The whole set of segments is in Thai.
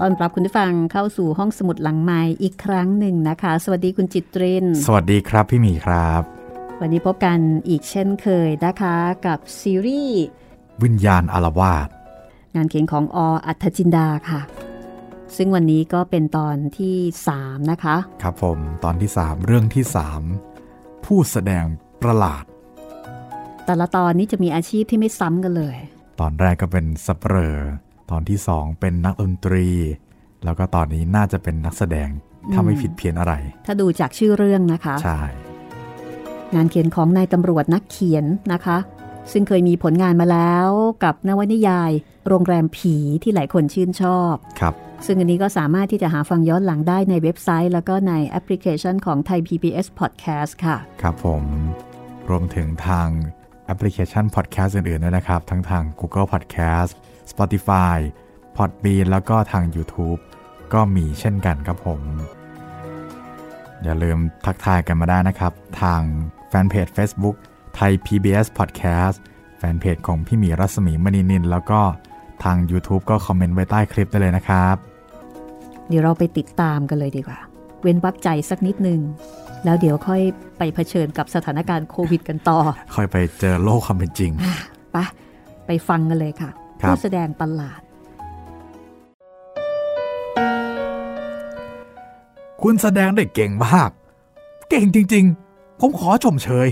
ต้อนรับคุณผู้ฟังเข้าสู่ห้องสมุดหลังไม้อีกครั้งหนึ่งนะคะ สวัสดีคุณจิตรินสวัสดีครับพี่หมีครับ วันนี้พบกันอีกเช่นเคยนะคะ กับซีรีส์วิญญาณอารวาสงานเขียนของออัธจินดาค่ะ ซึ่งวันนี้ก็เป็นตอนที่ 3 นะคะ ครับผมตอนที่ 3 เรื่องที่ 3 ผู้แสดงประหลาด แต่ละตอนนี้จะมีอาชีพที่ไม่ซ้ำกันเลย ตอนแรกก็เป็นสับเปลอ ตอนที่2เป็นนักดนตรี แล้วก็ตอนนี้น่าจะเป็นนักแสดงถ้าไม่ผิดเพี้ยนอะไร ถ้าดูจากชื่อเรื่องนะคะ ใช่ งานเขียนของนายตำรวจนักเขียนนะคะ ซึ่งเคยมีผลงานมาแล้วกับนวนิยาย โรงแรมผีที่หลายคนชื่นชอบ ครับ ซึ่งอันนี้ก็สามารถที่จะหาฟังย้อนหลังได้ในเว็บไซต์ แล้วก็ในแอปพลิเคชันของไทย PBS Podcast ค่ะ ครับผม รวมถึงทางแอปพลิเคชันพอดแคสต์อื่นๆด้วยนะครับ ทั้งทาง Google Podcast Spotify Podbean แล้วก็ทาง YouTube ก็มีเช่นกันครับผม อย่าลืมทักทายกันมาได้นะครับ ทางแฟนเพจ Facebook ไทย PBS Podcast แฟนเพจของพี่หมีรัศมีมณีนิน แล้วก็ทาง YouTube ก็คอมเมนต์ไว้ใต้คลิปได้เลยนะครับ เดี๋ยวเราไปติดตามกันเลยดีกว่า เว้นวักใจสักนิดนึง แล้วเดี๋ยวค่อยไปเผชิญกับสถานการณ์โควิดกันต่อ ค่อยไปเจอโลกความเป็นจริง ไปไปฟังกันเลยค่ะครับ ผู้แสดงประหลาด คุณแสดงได้เก่งมาก เก่งจริง ๆ ผมขอชมเชย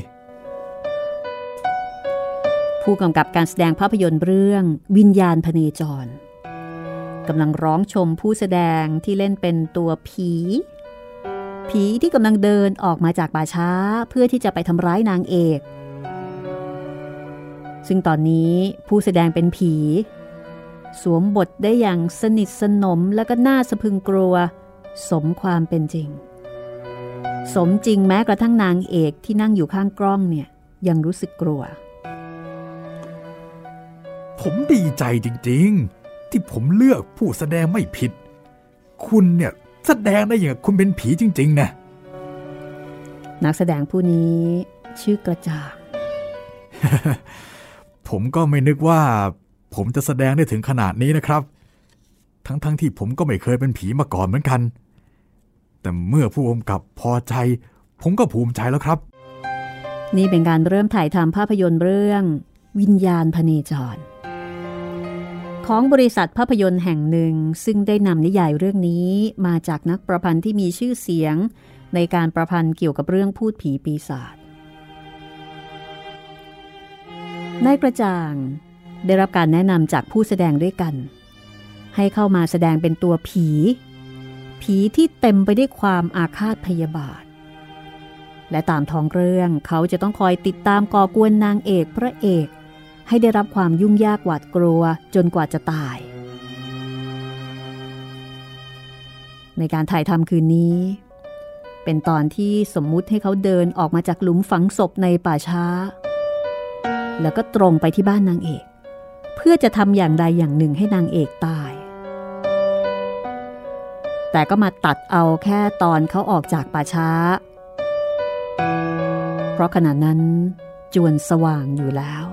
ผู้กำกับการแสดงภาพยนตร์เรื่องวิญญาณพเนจรกำลังร้องชมผู้แสดงที่เล่นเป็นตัวผี ผีที่กำลังเดินออกมาจากป่าช้าเพื่อที่จะไปทำร้ายนางเอก ซึ่งตอนนี้ผู้แสดงเป็นผี สวมบทได้อย่างสนิทสนมและก็น่าสะพรึงกลัว สมความเป็นจริง สมจริงแม้กระทั่งนางเอกที่นั่งอยู่ข้างกล้องเนี่ยยังรู้สึกกลัว ผมดีใจจริงๆ ที่ผมเลือกผู้แสดงไม่ผิด คุณเนี่ยแสดงได้อย่างกับคุณเป็นผีจริง ๆ นะ นักแสดงผู้นี้ชื่อกระจ่าง ผมก็ไม่นึกว่า ผมจะแสดงได้ถึงขนาดนี้นะครับ ทั้งๆทที่ผมก็ไม่เคยเป็นผีมาก่อนเหมือนกัน แต่เมื่อผู้กำกับพอใจ ผมก็ภูมิใจแล้วครับ นี่เป็นการเริ่มถ่ายทำภาพยนตร์เรื่อง วิญญาณพเนจร ของบริษัทภาพยนตร์แห่งหนึ่งซึ่งได้นำนิยายเรื่องนี้มาจากนักประพันธ์ที่มีชื่อเสียง ในการประพันธ์เกี่ยวกับเรื่องพูดผีปีศาจ นายกระจ่างได้รับการแนะนำจากผู้แสดงด้วยกัน ให้เข้ามาแสดงเป็นตัวผี ผีที่เต็มไปด้วยความอาฆาตพยาบาท และตามท้องเรื่องเขาจะต้องคอยติดตามก่อกวนนางเอกพระเอก ให้ได้รับความยุ่งยากหวาดกลัวจนกว่าจะตาย ในการถ่ายทำคืนนี้ เป็นตอนที่สมมุติให้เขาเดินออกมาจากหลุมฝังศพในป่าช้า แล้วก็ตรงไปที่บ้านนางเอก เพื่อจะทำอย่างใดอย่างหนึ่งให้นางเอกตาย แต่ก็มาตัดเอาแค่ตอนเขาออกจากป่าช้า เพราะขณะนั้นจวนสว่างอยู่แล้ว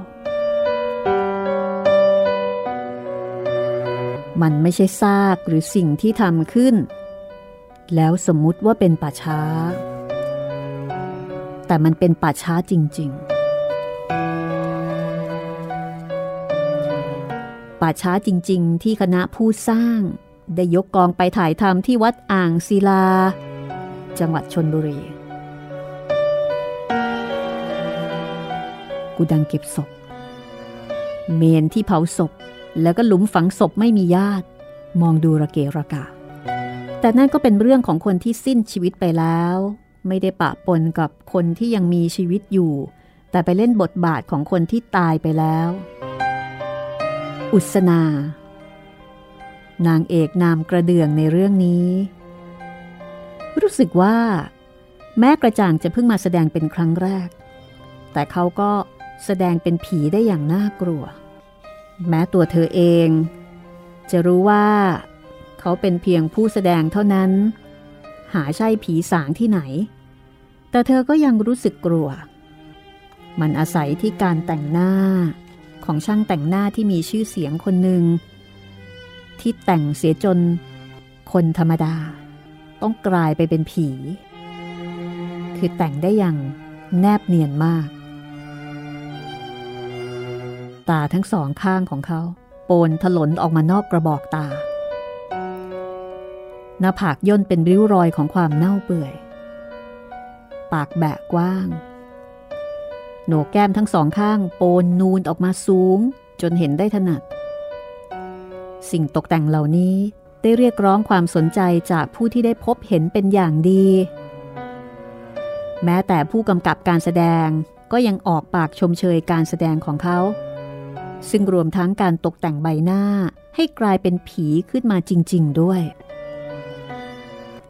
มันไม่ใช่ซากหรือสิ่งที่ทำขึ้น แล้วสมมุติว่าเป็นป่าช้า แต่มันเป็นป่าช้าจริง ๆ ป่าช้าจริง ๆ ที่คณะผู้สร้าง ได้ยกกองไปถ่ายทำที่วัดอ่างศิลา จังหวัดชนบุรี กูดังเก็บศพ เมนที่เผาศพ แล้วก็หลุมฝังศพไม่มีญาติ มองดูระเกะระกะ แต่นั่นก็เป็นเรื่องของคนที่สิ้นชีวิตไปแล้ว ไม่ได้ปะปนกับคนที่ยังมีชีวิตอยู่ แต่ไปเล่นบทบาทของคนที่ตายไปแล้ว อุศนา นางเอกนามกระเดื่องในเรื่องนี้ รู้สึกว่า แม้กระจ่างจะเพิ่งมาแสดงเป็นครั้งแรก แต่เขาก็แสดงเป็นผีได้อย่างน่ากลัว แม้ตัวเธอเอง จะรู้ว่าเขาเป็นเพียงผู้แสดงเท่านั้น หาใช่ผีสางที่ไหน แต่เธอก็ยังรู้สึกกลัว มันอาศัยที่การแต่งหน้า ของช่างแต่งหน้าที่มีชื่อเสียงคนหนึ่ง ที่แต่งเสียจน คนธรรมดา ต้องกลายไปเป็นผี คือแต่งได้อย่างแนบเนียนมาก ตาทั้งสองข้างของเขา โปนถลนออกมานอกกระบอกตา หน้าผากย่นเป็นริ้วรอยของความเน่าเปื่อย ปากแบะกว้าง โหนกแก้มทั้งสองข้างโปนนูนออกมาสูง จนเห็นได้ถนัด สิ่งตกแต่งเหล่านี้ได้เรียกร้องความสนใจจากผู้ที่ได้พบเห็นเป็นอย่างดี แม้แต่ผู้กำกับการแสดงก็ยังออกปากชมเชยการแสดงของเขา ซึ่งรวมทั้งการตกแต่งใบหน้าให้กลายเป็นผีขึ้นมาจริง ๆ ด้วย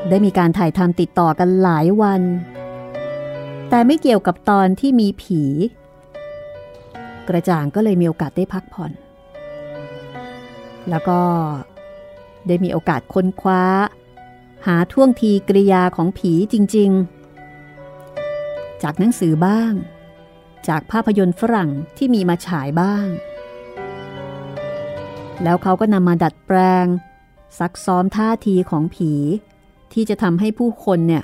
ได้มีการถ่ายทำติดต่อกันหลายวัน แต่ไม่เกี่ยวกับตอนที่มีผี กระจ่างก็เลยมีโอกาสได้พักผ่อน แล้วก็ได้มีโอกาสค้นคว้า หาท่วงทีกริยาของผีจริง ๆ จากหนังสือบ้าง จากภาพยนตร์ฝรั่งที่มีมาฉายบ้าง แล้วเขาก็นำมาดัดแปลง ซักซ้อมท่าทีของผี ที่จะทำให้ผู้คนเนี่ย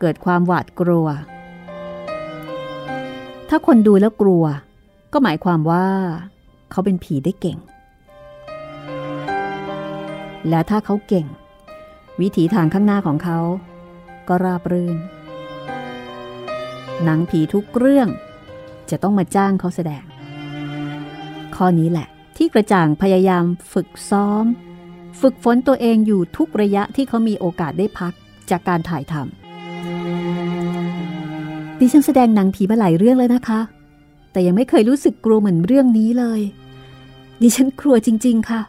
เกิดความหวาดกลัว ถ้าคนดูแล้วกลัว ก็หมายความว่า เขาเป็นผีได้เก่ง และถ้าเขาเก่ง วิถีทางข้างหน้าของเขา ก็ราบรื่น หนังผีทุกเรื่อง จะต้องมาจ้างเขาแสดง ข้อนี้แหละที่กระจ่างพยายามฝึกซ้อม ฝึกฝนตัวเองอยู่ทุกระยะที่เขามีโอกาสได้พักจากการถ่ายทำ ดิฉันแสดงหนังผีมาหลายเรื่องแล้วนะคะ แต่ยังไม่เคยรู้สึกกลัวเหมือนเรื่องนี้เลย ดิฉันกลัวจริง ๆ ค่ะ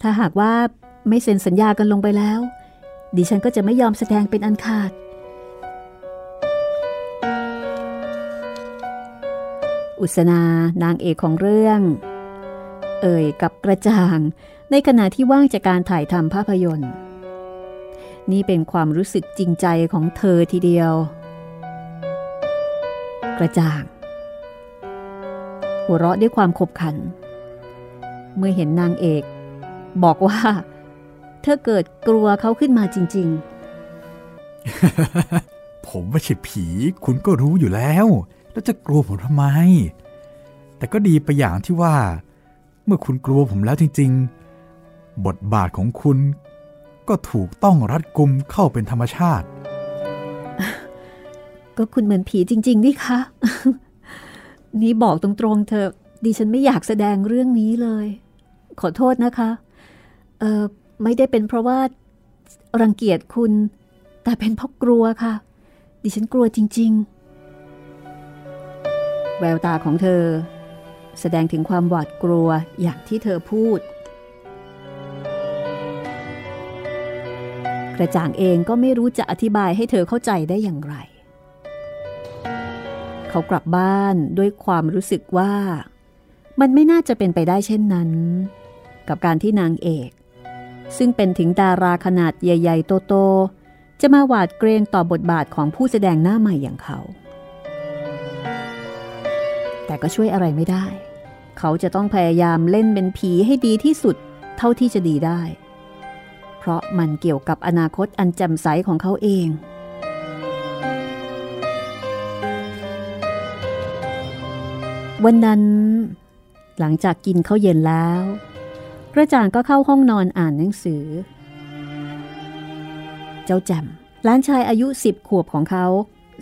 ถ้าหากว่าไม่เซ็นสัญญากันลงไปแล้ว ดิฉันก็จะไม่ยอมแสดงเป็นอันขาด อุสนานางเอกของเรื่อง เอ่ยกับกระจ่าง ในขณะที่ว่างจากการถ่ายทำภาพยนตร์ นี่เป็นความรู้สึกจริงใจของเธอทีเดียว กระจ่าง หัวเราะด้วยความขบขัน เมื่อเห็นนางเอก บอกว่า เธอเกิดกลัวเขาขึ้นมาจริง ๆ ผมไม่ใช่ผี คุณก็รู้อยู่แล้ว แล้วจะกลัวผมทำไม แต่ก็ดีไปอย่างที่ว่า เมื่อคุณกลัวผมแล้วจริง ๆ บทบาทของคุณก็ถูกต้องรัดกุมเข้าเป็นธรรมชาติ ก็คุณเหมือนผีจริง ๆ นี่คะ นี่บอกตรงๆเธอดิฉันไม่อยากแสดงเรื่องนี้เลย ขอโทษนะคะ เออไม่ได้เป็นเพราะว่ารังเกียจคุณ แต่เป็นเพราะกลัวค่ะ ดิฉันกลัวจริง ๆ แววตาของเธอ แสดงถึงความหวาดกลัวอย่างที่เธอพูด กระจ่างเองก็ไม่รู้จะอธิบายให้เธอเข้าใจได้อย่างไร เขากลับบ้านด้วยความรู้สึกว่า มันไม่น่าจะเป็นไปได้เช่นนั้น กับการที่นางเอก ซึ่งเป็นถึงดาราขนาดใหญ่ๆ โตๆจะมาหวาดเกรงต่อบทบาทของผู้แสดงหน้าใหม่อย่างเขา แต่ก็ช่วยอะไรไม่ได้ เขาจะต้องพยายามเล่นเป็นผีให้ดีที่สุดเท่าที่จะดีได้ เพราะมันเกี่ยวกับอนาคตอันแจ่มใสของเขาเอง วันนั้น หลังจากกินข้าวเย็นแล้วกระจ่างก็เข้าห้องนอนอ่านหนังสือ เจ้าแจมล้านชายอายุสิบขวบของเขา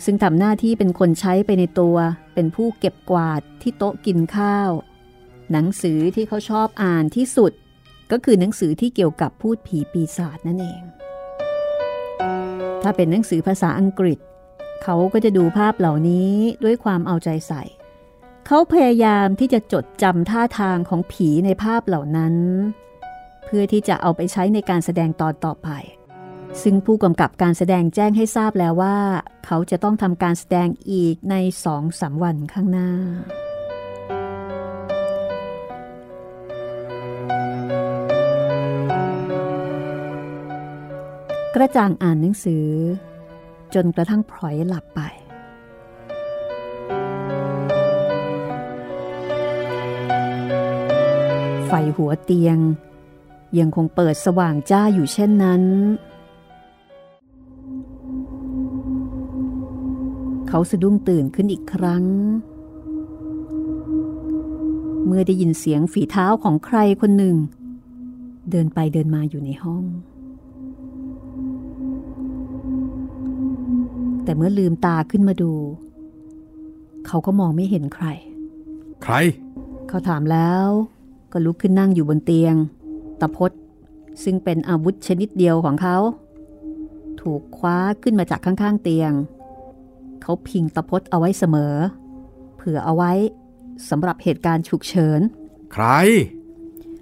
ซึ่งทำหน้าที่เป็นคนใช้ไปในตัว เป็นผู้เก็บกวาดที่โต๊ะกินข้าว หนังสือที่เขาชอบอ่านที่สุด ก็คือหนังสือที่เกี่ยวกับพูดผีปีศาจนั่นเอง ถ้าเป็นหนังสือภาษาอังกฤษ เขาก็จะดูภาพเหล่านี้ด้วยความเอาใจใส่ เขาพยายามที่จะจดจำท่าทางของผีในภาพเหล่านั้น เพื่อที่จะเอาไปใช้ในการแสดงตอนต่อไป ซึ่งผู้กำกับการแสดงแจ้งให้ทราบแล้วว่า เขาจะต้องทำการแสดงอีกในสองสาวันข้างหน้า กระจ่างอ่านหนังสือ จนกระทั่งพลอยหลับไป หัวเตียง ยังคงเปิดสว่างจ้าอยู่เช่นนั้น เขาสะดุ้งตื่นขึ้นอีกครั้ง เมื่อได้ยินเสียงฝีเท้าของใครคนหนึ่ง เดินไปเดินมาอยู่ในห้อง แต่เมื่อลืมตาขึ้นมาดู เขาก็มองไม่เห็นใคร ใคร เขาถามแล้ว ก็ลุกขึ้นนั่งอยู่บนเตียง ตะพดซึ่งเป็นอาวุธชนิดเดียวของเขา ถูกคว้าขึ้นมาจากข้างๆเตียง เขาพิงตะพดเอาไว้เสมอ เผื่อเอาไว้สำหรับเหตุการณ์ฉุกเฉิน ใคร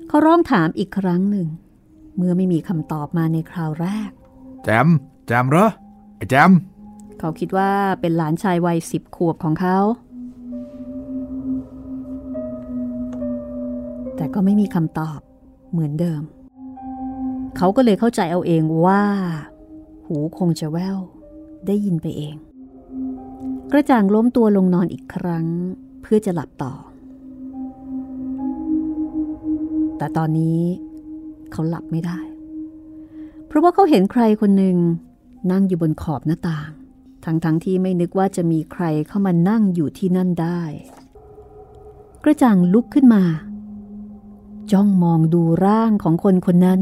เขาร้องถามอีกครั้งหนึ่ง เมื่อไม่มีคำตอบมาในคราวแรก แจม แจมเหรอ ไอ้แจม เขาคิดว่าเป็นหลานชายวัยสิบขวบของเขา แต่ก็ไม่มีคำตอบเหมือนเดิม เขาก็เลยเข้าใจเอาเองว่า หูคงจะแว่วได้ยินไปเอง กระจ่างล้มตัวลงนอนอีกครั้ง เพื่อจะหลับต่อ แต่ตอนนี้เขาหลับไม่ได้ เพราะว่าเขาเห็นใครคนหนึ่งนั่งอยู่บนขอบหน้าต่างทั้งๆทที่ไม่นึกว่าจะมีใครเข้ามานั่งอยู่ที่นั่นได้ กระจ่างลุกขึ้นมา จ้องมองดูร่างของคนคนนั้น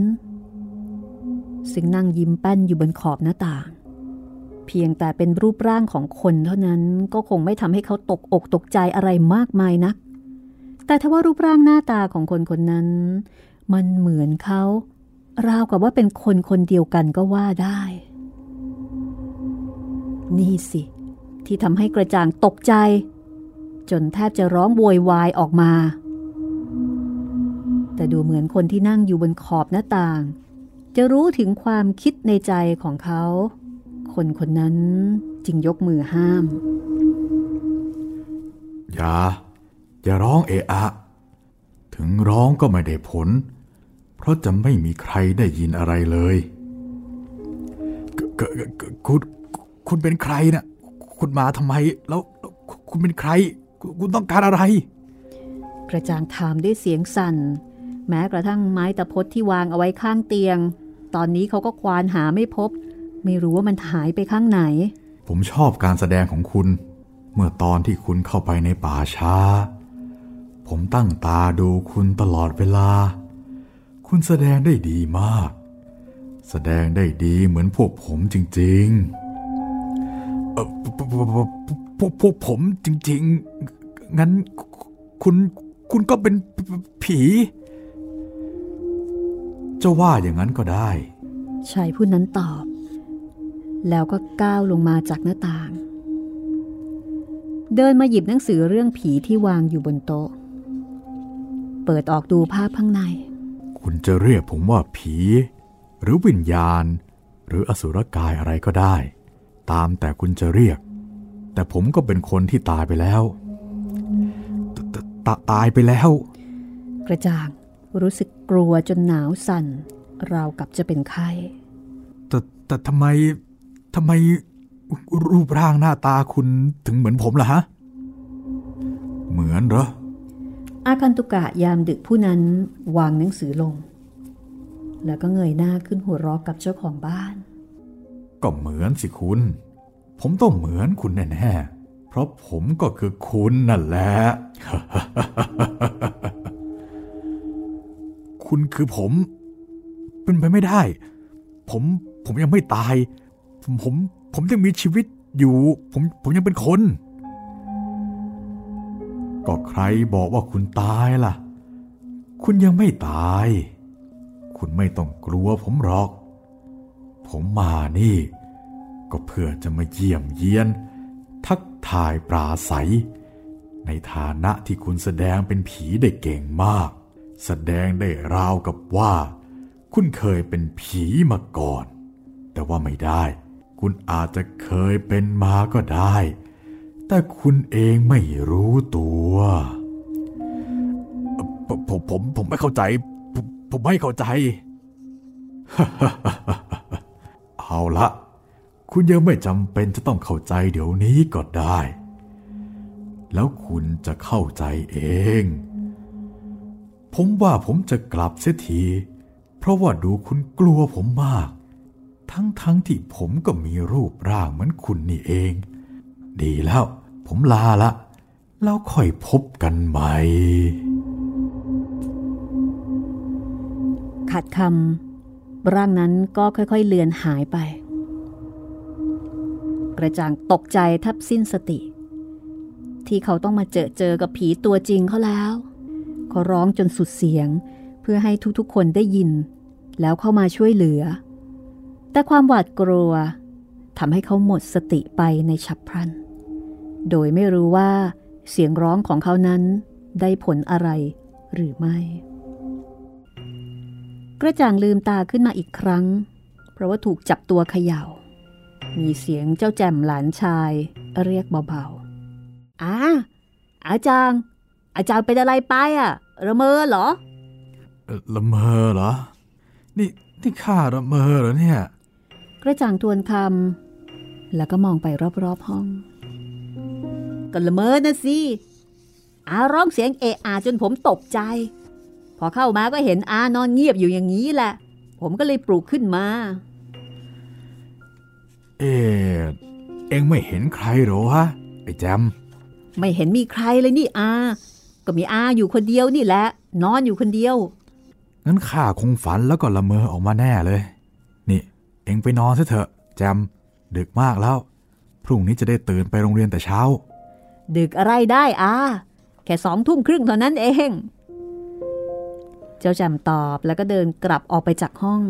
ซึ่งนั่งยิ้มแป้นอยู่บนขอบหน้าต่าง เพียงแต่เป็นรูปร่างของคนเท่านั้นก็คงไม่ทำให้เขาตกอกตกใจอะไรมากมายนัก แต่ถ้าว่ารูปร่างหน้าตาของคนคนนั้น มันเหมือนเขา ราวกับว่าเป็นคนคนเดียวกันก็ว่าได้ นี่สิ ที่ทำให้กระจ่างตกใจ จนแทบจะร้องโวยวายออกมา แต่ดูเหมือนคนที่นั่งอยู่บนขอบหน้าต่าง จะรู้ถึงความคิดในใจของเขา คนคนนั้นจึงยกมือห้าม อย่า อย่าร้องเอะอะ ถึงร้องก็ไม่ได้ผล เพราะจะไม่มีใครได้ยินอะไรเลยกกกคุณคุณเป็นใครนะ่ะคุณมาทำไม แล้วแล้วคุณเป็นใครคุณคุณต้องการอะไร กระจ่างถามด้วยเสียงสั่น แม้กระทั่งไม้ตะพดที่วางเอาไว้ข้างเตียง ตอนนี้เขาก็ควานหาไม่พบ ไม่รู้ว่ามันหายไปข้างไหน ผมชอบการแสดงของคุณ เมื่อตอนที่คุณเข้าไปในป่าช้า ผมตั้งตาดูคุณตลอดเวลา คุณแสดงได้ดีมาก แสดงได้ดีเหมือนพวกผมจริงๆเออพวกพวกพวกผมจริง ๆ งั้นคุณคุณก็เป็นผี จะว่าอย่างนั้นก็ได้ชายผู้นั้นตอบ แล้วก็ก้าวลงมาจากหน้าต่าง เดินมาหยิบหนังสือเรื่องผีที่วางอยู่บนโต๊ะ เปิดออกดูภาพข้างใน คุณจะเรียกผมว่าผี หรือวิญญาณ หรืออสุรกายอะไรก็ได้ ตามแต่คุณจะเรียก แต่ผมก็เป็นคนที่ตายไปแล้วตตตตายไปแล้ว กระจ่างรู้สึก กลัวจนหนาวสั่น ราวกับจะเป็นไข้ แต่แต่ทำไมทำไมรูปร่างหน้าตาคุณถึงเหมือนผมล่ะฮะ เหมือนเหรอ อาคันตุกะยามดึกผู้นั้นวางหนังสือลง แล้วก็เงยหน้าขึ้นหัวเรอกกับเจ้าของบ้าน ก็เหมือนสิคุณ ผมต้องเหมือนคุณแน่ๆ เพราะผมก็คือคุณนั่นแหละ คุณคือผม เป็นไปไม่ได้ ผมผมยังไม่ตาย ผมผมผมยังมีชีวิตอยู่ ผมผมยังเป็นคน ก็ใครบอกว่าคุณตายล่ะ คุณยังไม่ตาย คุณไม่ต้องกลัวผมหรอก ผมมานี่ ก็เพื่อจะมาเยี่ยมเยียน ทักทายปราศัย ในฐานะที่คุณแสดงเป็นผีได้เก่งมาก แสดงได้ราวกับว่า คุณเคยเป็นผีมาก่อน แต่ว่าไม่ได้ คุณอาจจะเคยเป็นมาก็ได้ แต่คุณเองไม่รู้ตัว ผมผมผมผมไม่เข้าใจ ผมผมไม่เข้าใจ เอาละคุณยังไม่จำเป็นจะต้องเข้าใจเดี๋ยวนี้ก็ได้ แล้วคุณจะเข้าใจเอง ผมว่าผมจะกลับเสียที เพราะว่าดูคุณกลัวผมมาก ทั้งๆทที่ผมก็มีรูปร่างเหมือนคุณนี่เอง ดีแล้ว ผมลาละ แล้วค่อยพบกันใหม่ขัดคำร่างนั้นก็ค่อยๆเลือนหายไป กระจ่างตกใจแทบสิ้นสติ ที่เขาต้องมาเจอเจอกับผีตัวจริงเขาแล้ว เขาร้องจนสุดเสียง เพื่อให้ทุกๆคนได้ยิน แล้วเข้ามาช่วยเหลือ แต่ความหวาดกลัวทำให้เขาหมดสติไปในฉับพลัน โดยไม่รู้ว่าเสียงร้องของเขานั้นได้ผลอะไรหรือไม่ กระจ่างลืมตาขึ้นมาอีกครั้ง เพราะว่าถูกจับตัวเขยา่า มีเสียงเจ้าแจ่มหลานชายเรียกเบาๆอาอาจารย์ อาจารย์เป็นอะไรไปอะระเมอเหรอละเมอเหรอ นี่นี่ข้าละเมอเหรอเนี่ย กระจ่างทวนคำแล้วก็มองไปรอบๆห้องก็ละเมอนะสิอาร้องเสียงเอะอาจนผมตกใจ พอเข้ามาก็เห็นอานอนเงียบอยู่อย่างนี้แหละ ผมก็เลยปลุกขึ้นมา เอเอ็งไม่เห็นใครหรอวะไอ้แจมไม่เห็นมีใครเลยนี่อา ก็มีอาอยู่คนเดียวนี่แหละ นอนอยู่คนเดียว งั้นข้าคงฝันแล้วก็ละเมอออกมาแน่เลย นี่ เอ็งไปนอนซะเถอะ แจมดึกมากแล้ว พรุ่งนี้จะได้ตื่นไปโรงเรียนแต่เช้า ดึกอะไรได้อาแค่สองทุ่มครึ่งเท่านั้นเอง เจ้าแจมตอบแล้วก็เดินกลับออกไปจากห้อง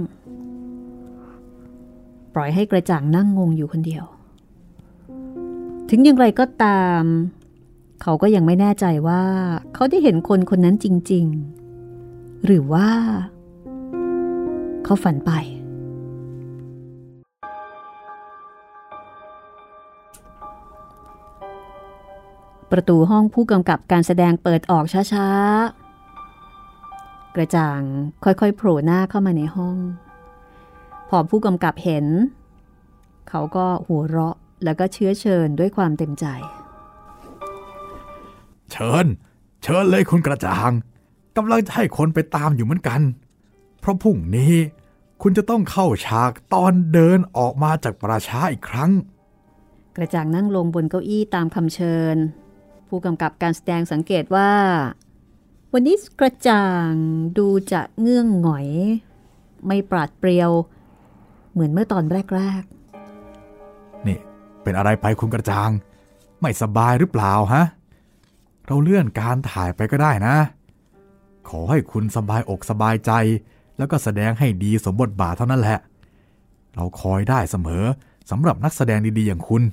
ปล่อยให้กระจ่างนั่งงงอยู่คนเดียว ถึงอย่างไรก็ตาม เขาก็ยังไม่แน่ใจว่า เขาได้เห็นคนคนนั้นจริง ๆ หรือว่า เขาฝันไป ประตูห้องผู้กำกับการแสดงเปิดออกช้า ๆ กระจ่างค่อย ๆ โผล่หน้าเข้ามาในห้อง พอผู้กำกับเห็น เขาก็หัวเราะแล้วก็เชื้อเชิญด้วยความเต็มใจ เชิญ เชิญเลยคุณกระจ่างกำลังจะให้คนไปตามอยู่เหมือนกัน เพราะพรุ่งนี้คุณจะต้องเข้าฉากตอนเดินออกมาจากประชาอีกครั้ง กระจ่างนั่งลงบนเก้าอี้ตามคำเชิญ ผู้กำกับการแสดงสังเกตว่า วันนี้กระจ่างดูจะเงื่องหงอย ไม่ปราดเปรียว เหมือนเมื่อตอนแรกนี่เป็นอะไรไปคุณกระจ่าง ไม่สบายหรือเปล่าฮะ เราเลื่อนการถ่ายไปก็ได้นะ ขอให้คุณสบายอกสบายใจ แล้วก็แสดงให้ดีสมบทบาทเท่านั้นแหละ เราคอยได้เสมอสำหรับนักแสดงดีๆอย่างคุณ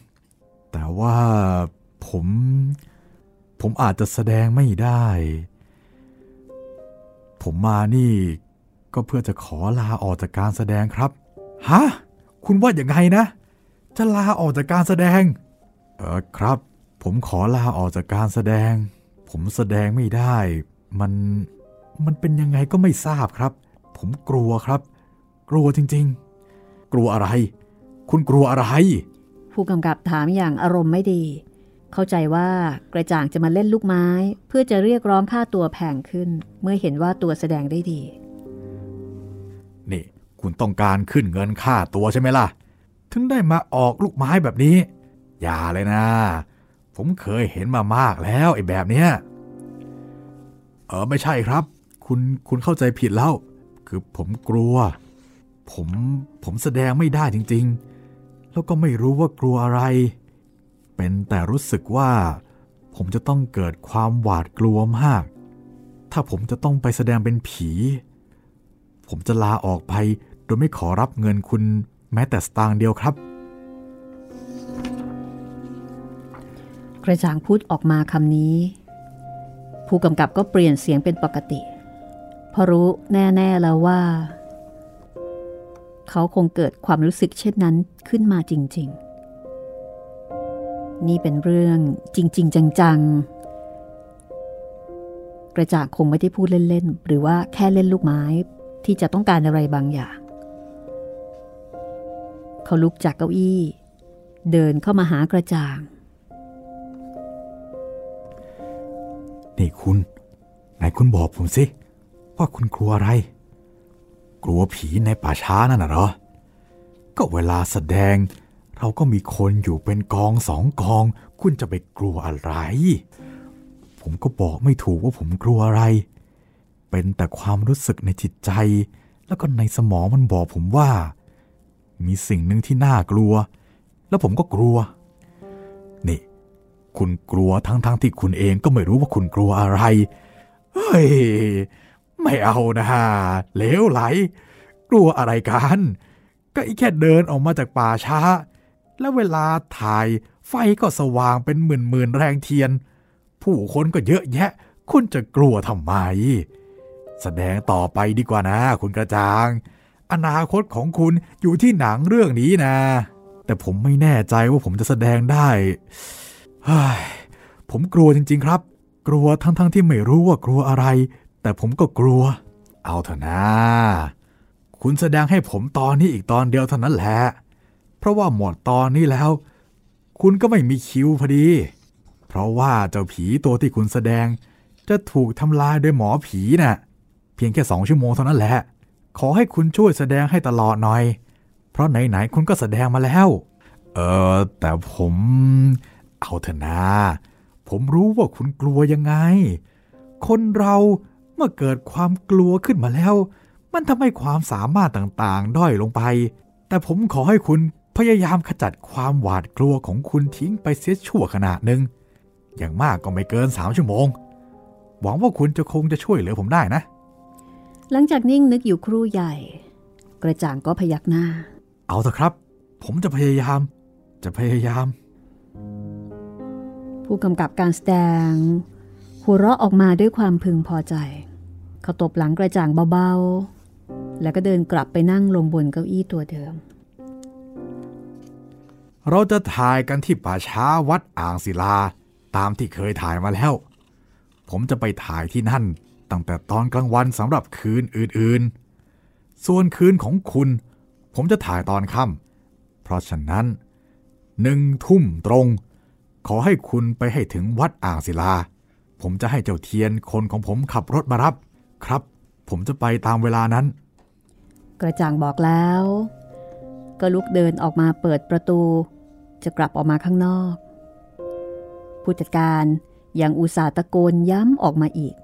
แต่ว่าผม ผมอาจจะแสดงไม่ได้ ผมมานี่ก็เพื่อจะขอลาออกจากการแสดงครับ ฮะ คุณว่าอย่างไงนะ จะลาออกจากการแสดง เออครับ ผมขอลาออกจากการแสดง ผมแสดงไม่ได้ มันมันเป็นยังไงก็ไม่ทราบครับ ผมกลัวครับ กลัวจริงๆ กลัวอะไร คุณกลัวอะไรๆผู้กำกับถามอย่างอารมณ์ไม่ดี เข้าใจว่ากระจ่างจะมาเล่นลูกไม้ เพื่อจะเรียกร้องค่าตัวแพงขึ้น เมื่อเห็นว่าตัวแสดงได้ดี นี่ คุณต้องการขึ้นเงินค่าตัวใช่ไหมล่ะ ถึงได้มาออกลูกไม้แบบนี้ อย่าเลยนะ ผมเคยเห็นมามากแล้วไอ้แบบเนี้ยเออไม่ใช่ครับ คุณคุณเข้าใจผิดแล้ว คือผมกลัว ผมผมแสดงไม่ได้จริง ๆ แล้วก็ไม่รู้ว่ากลัวอะไร เป็นแต่รู้สึกว่า ผมจะต้องเกิดความหวาดกลัวมาก ถ้าผมจะต้องไปแสดงเป็นผี ผมจะลาออกไปโดยไม่ขอรับเงินคุณแม้แต่สตางค์เดียวครับ กระจ่างพูดออกมาคำนี้ ผู้กำกับก็เปลี่ยนเสียงเป็นปกติ เพราะรู้แน่ๆแล้วว่า เขาคงเกิดความรู้สึกเช่นนั้นขึ้นมาจริง ๆ นี่เป็นเรื่องจริง ๆ จัง ๆ กระจ่างคงไม่ได้พูดเล่น ๆ หรือว่าแค่เล่นลูกไม้ที่จะต้องการอะไรบางอย่าง เขาลุกจากเก้าอี้ เดินเข้ามาหากระจ่าง นี่คุณ ไหนคุณบอกผมสิ ว่าคุณกลัวอะไร กลัวผีในป่าช้านั่นน่ะเหรอ ก็เวลาแสดง เราก็มีคนอยู่เป็นกองสองกอง คุณจะไปกลัวอะไร ผมก็บอกไม่ถูกว่าผมกลัวอะไร เป็นแต่ความรู้สึกในจิตใจ แล้วก็ในสมองมันบอกผมว่า มีสิ่งหนึ่งที่น่ากลัว แล้วผมก็กลัว คุณกลัวทั้งๆทที่คุณเองก็ไม่รู้ว่าคุณกลัวอะไร เฮ้ย ไม่เอานะฮะเลวไหล กลัวอะไรกัน ก็อีแค่เดินออกมาจากป่าช้า แล้วเวลาถ่ายไฟก็สว่างเป็นหมื่นหมื่นแรงเทียน ผู้คนก็เยอะแยะ คุณจะกลัวทำไม แสดงต่อไปดีกว่านะ คุณกระจาง อนาคตของคุณอยู่ที่หนังเรื่องนี้นะ แต่ผมไม่แน่ใจว่าผมจะแสดงได้ ผมกลัวจริง ๆ ครับ กลัวทั้งๆทที่ไม่รู้ว่ากลัวอะไร แต่ผมก็กลัว เอาเถอะนะ คุณแสดงให้ผมตอนนี้อีกตอนเดียวเท่านั้นแหละ เพราะว่าหมดตอนนี้แล้ว คุณก็ไม่มีคิวพอดี เพราะว่าเจ้าผีตัวที่คุณแสดง จะถูกทำลายโดยหมอผีนะ่ะ เพียงแค่สองชั่วโมงเท่านั้นแหละ ขอให้คุณช่วยแสดงให้ตลอดหน่อย เพราะไหนๆคุณก็แสดงมาแล้ว เออแต่ผม เอาเถอะนะผมรู้ว่าคุณกลัวยังไง คนเราเมื่อเกิดความกลัวขึ้นมาแล้ว มันทำให้ความสามารถต่างๆ ด้อยลงไป แต่ผมขอให้คุณพยายามขจัดความหวาดกลัวของคุณทิ้งไปเสียชั่วขณะหนึ่งอย่างมากก็ไม่เกินสามชั่วโมง หวังว่าคุณจะคงจะช่วยเหลือผมได้นะ หลังจากนิ่งนึกอยู่ครู่ใหญ่ กระจ่างก็พยักหน้า เอาเถอะครับ ผมจะพยายาม จะพยายาม ผู้กำกับการแสดง หัวเราะออกมาด้วยความพึงพอใจ เขาตบหลังกระจ่างเบาๆ แล้วก็เดินกลับไปนั่งลงบนเก้าอี้ตัวเดิม เราจะถ่ายกันที่ป่าช้าวัดอ่างศิลา ตามที่เคยถ่ายมาแล้ว ผมจะไปถ่ายที่นั่น ตั้งแต่ตอนกลางวันสำหรับคืนอื่นๆ ส่วนคืนของคุณ ผมจะถ่ายตอนค่ำเพราะฉะนั้นหนึ่งทุ่มตรง ขอให้คุณไปให้ถึงวัดอ่างศิลา ผมจะให้เจ้าเทียนคนของผมขับรถมารับ ครับ ผมจะไปตามเวลานั้น กระจ่างบอกแล้ว ก็ลุกเดินออกมาเปิดประตู จะกลับออกมาข้างนอก ผู้จัดการยังอุตส่าห์ตะโกนย้ำออกมาอีก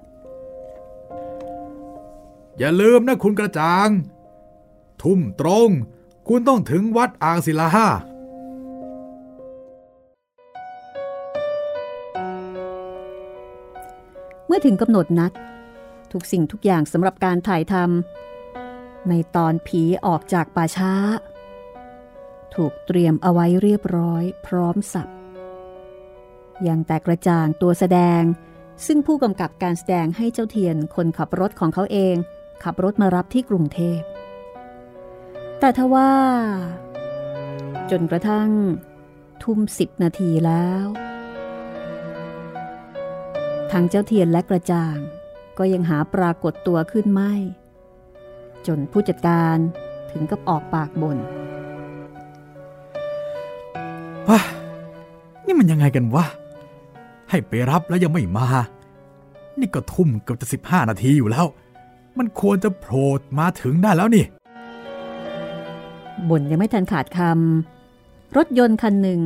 อย่าลืมนะคุณกระจาง ทุ่มตรง คุณต้องถึงวัดอ่างศิลา มื่อถึงกำหนดนัด ทุกสิ่งทุกอย่างสำหรับการถ่ายทำในตอนผีออกจากป่าช้า ถูกเตรียมเอาไว้เรียบร้อย พร้อมสับยังแต่กระจ่างตัวแสดง ซึ่งผู้กำกับการแสดงให้เจ้าเทียนคนขับรถของเขาเอง ขับรถมารับที่กรุงเทพ แต่ทว่า จนกระทั่งทุ่มสิบนาทีแล้ว ทั้งเจ้าเทียนและกระจ่าง ก็ยังหาปรากฏตัวขึ้นไม่ จนผู้จัดการถึงกับออกปากบน่นว้านี่มันยังไงกันวะ ให้ไปรับแล้วยังไม่มา นี่ก็ทุ่มเกือบจะสิบห้านาทีอยู่แล้ว มันควรจะโผล่มาถึงได้แล้วนี่ บ่นยังไม่ทันขาดคำรถยนต์คันหนึ่ง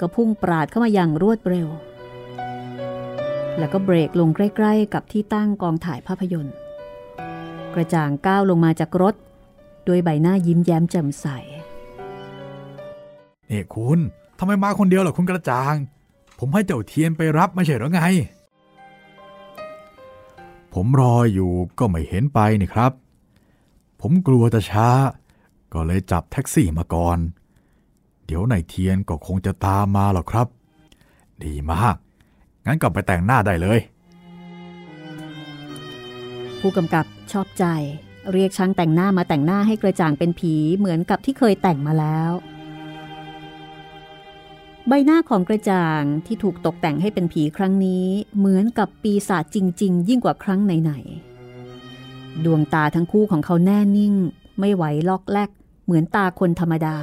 ก็พุ่งปราดเข้ามาอย่างรวดเร็ว แล้วก็เบรกลงใกล้ ๆ กับที่ตั้งกองถ่ายภาพยนตร์ กระจ่างก้าวลงมาจากรถ ด้วยใบหน้ายิ้มแย้มแจ่มใสเอ้คุณทำไมมาคนเดียวหรอคุณกระจ่าง ผมให้เจ้าเทียนไปรับไม่ใช่หรือไง ผมรออยู่ก็ไม่เห็นไปนี่ครับ ผมกลัวจะช้า ก็เลยจับแท็กซี่มาก่อน เดี๋ยวนายเทียนก็คงจะตามมาหรอกครับ ดีมาก งั้นกลับไปแต่งหน้าได้เลย ผู้กำกับชอบใจ เรียกช่างแต่งหน้ามาแต่งหน้าให้กระจ่างเป็นผีเหมือนกับที่เคยแต่งมาแล้ว ใบหน้าของกระจ่างที่ถูกตกแต่งให้เป็นผีครั้งนี้ เหมือนกับปีศาจจริง ๆ ยิ่งกว่าครั้งไหนๆดวงตาทั้งคู่ของเขาแน่นิ่ง ไม่ไหวลอกแลกเหมือนตาคนธรรมดา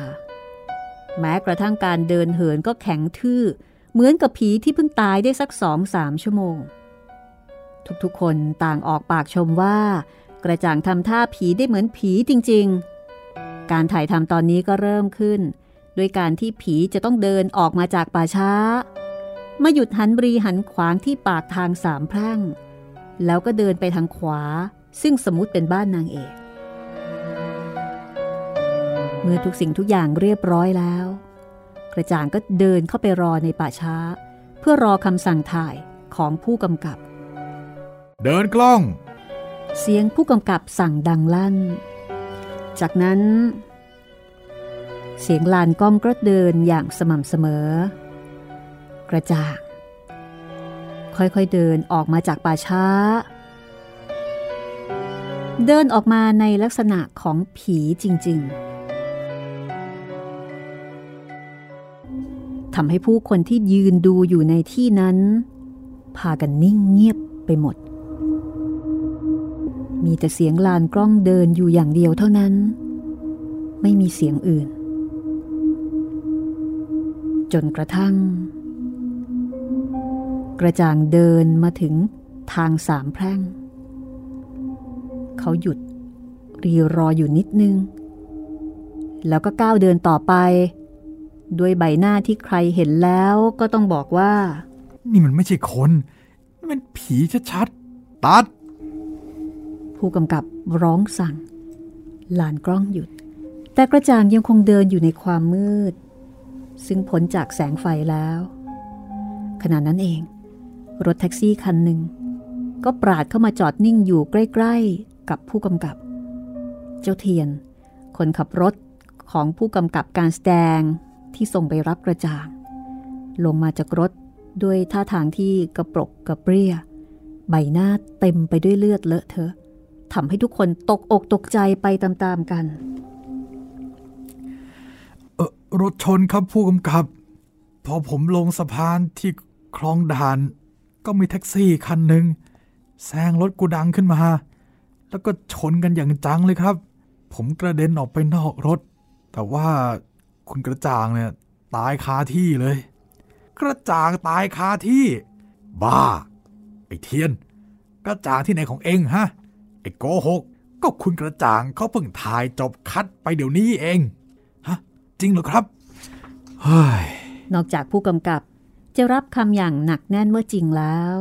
แม้กระทั่งการเดินเหินก็แข็งทื่อ เหมือนกับผีที่เพิ่งตายได้สักสองสามชั่วโมง ทุกๆคนต่างออกปากชมว่า กระจ่างทำท่าผีได้เหมือนผีจริง ๆ การถ่ายทำตอนนี้ก็เริ่มขึ้น ด้วยการที่ผีจะต้องเดินออกมาจากป่าช้า มาหยุดหันบรีหันขวางที่ปากทางสามแพร่ง แล้วก็เดินไปทางขวา ซึ่งสมมติเป็นบ้านนางเอก เมื่อทุกสิ่งทุกอย่างเรียบร้อยแล้ว กระจ่างก็เดินเข้าไปรอในป่าช้า เพื่อรอคำสั่งถ่ายของผู้กำกับ เดินกล้อง เสียงผู้กำกับสั่งดังลั่น จากนั้น เสียงลานกล้องก็เดินอย่างสม่ำเสมอ กระจ่างค่อยๆเดินออกมาจากป่าช้า เดินออกมาในลักษณะของผีจริง ๆ ทำให้ผู้คนที่ยืนดูอยู่ในที่นั้น พากันนิ่งเงียบไปหมด มีแต่เสียงลานกล้องเดินอยู่อย่างเดียวเท่านั้น ไม่มีเสียงอื่น จนกระทั่ง กระจ่างเดินมาถึงทางสามแพร่ง เขาหยุดรีรออยู่นิดนึง แล้วก็ก้าวเดินต่อไป ด้วยใบหน้าที่ใครเห็นแล้วก็ต้องบอกว่า นี่มันไม่ใช่คนนี่มันผีชัดๆ ตัด ผู้กำกับร้องสั่ง ลานกล้องหยุด แต่กระจ่างยังคงเดินอยู่ในความมืด ซึ่งพ้นจากแสงไฟแล้ว ขณะนั้นเอง รถแท็กซี่คันหนึ่ง ก็ปราดเข้ามาจอดนิ่งอยู่ใกล้ ๆ กับผู้กำกับ เจ้าเทียน คนขับรถของผู้กำกับการแสดง ที่ส่งไปรับกระจ่าง ลงมาจากรถด้วยท่าทางที่กระปรกกระเปรี้ย ใบหน้าเต็มไปด้วยเลือดเลอะเทอะทำให้ทุกคนตกอกตกใจไปตามๆกันรถชนครับผู้กำกับ พอผมลงสะพานที่คลองด่าน ก็มีแท็กซี่คันหนึ่งแซงรถกูดังขึ้นมา แล้วก็ชนกันอย่างจังเลยครับ ผมกระเด็นออกไปนอกรถ แต่ว่า คุณกระจ่างเนี่ยตายคาที่เลย กระจ่างตายคาที่ บ้า ไอ้เทียน กระจ่างที่ไหนของเองฮะ ไอ้โกหก ก็คุณกระจ่างเขาเพิ่งถ่ายจบคัดไปเดี๋ยวนี้เอง ฮะ จริงเหรอครับ เฮ้ย นอกจากผู้กำกับจะรับคำอย่างหนักแน่นว่าจริงแล้ว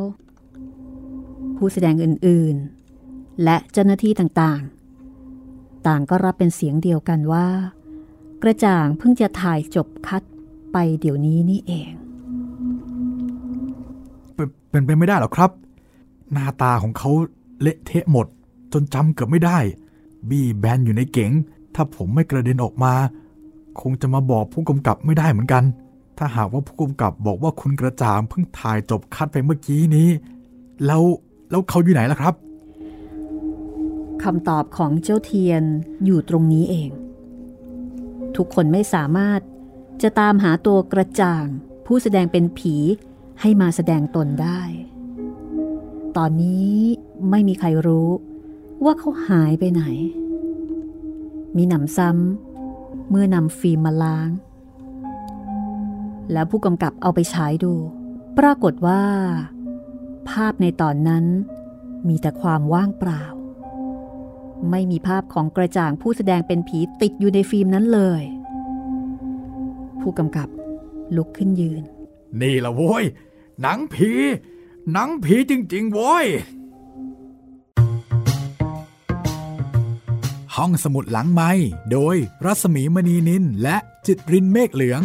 ผู้แสดงอื่นๆ และเจ้าหน้าที่ต่างๆ ต่างก็รับเป็นเสียงเดียวกันว่า กระจ่างเพิ่งจะถ่ายจบคัดไปเดี๋ยวนี้นี่เอง เป็นเป็นไปไม่ได้หรอกครับ หน้าตาของเขาเละเทะหมด จนจำเกือบไม่ได้ บี้แบนอยู่ในเก๋ง ถ้าผมไม่กระเด็นออกมา คงจะมาบอกผู้กำกับไม่ได้เหมือนกัน ถ้าหากว่าผู้กำกับบอกว่าคุณกระจ่างเพิ่งถ่ายจบคัดไปเมื่อกี้นี้ แล้วแล้วเขาอยู่ไหนล่ะครับคำตอบของเจ้าเทียนอยู่ตรงนี้เอง ทุกคนไม่สามารถจะตามหาตัวกระจ่าง ผู้แสดงเป็นผีให้มาแสดงตนได้ ตอนนี้ไม่มีใครรู้ว่าเขาหายไปไหน มีหนำซ้ำเมื่อนำฟิล์มมาล้าง แล้วผู้กำกับเอาไปฉายดู ปรากฏว่า ภาพในตอนนั้นมีแต่ความว่างเปล่า ไม่มีภาพของกระจ่างผู้แสดงเป็นผีติดอยู่ในฟิล์มนั้นเลย ผู้กำกับลุกขึ้นยืน นี่ละโว้ย หนังผี หนังผีจริง ๆ โว้ย ห้องสมุดหลังไม้โดยรัสมีมณีนินและจิตรินเมฆเหลือง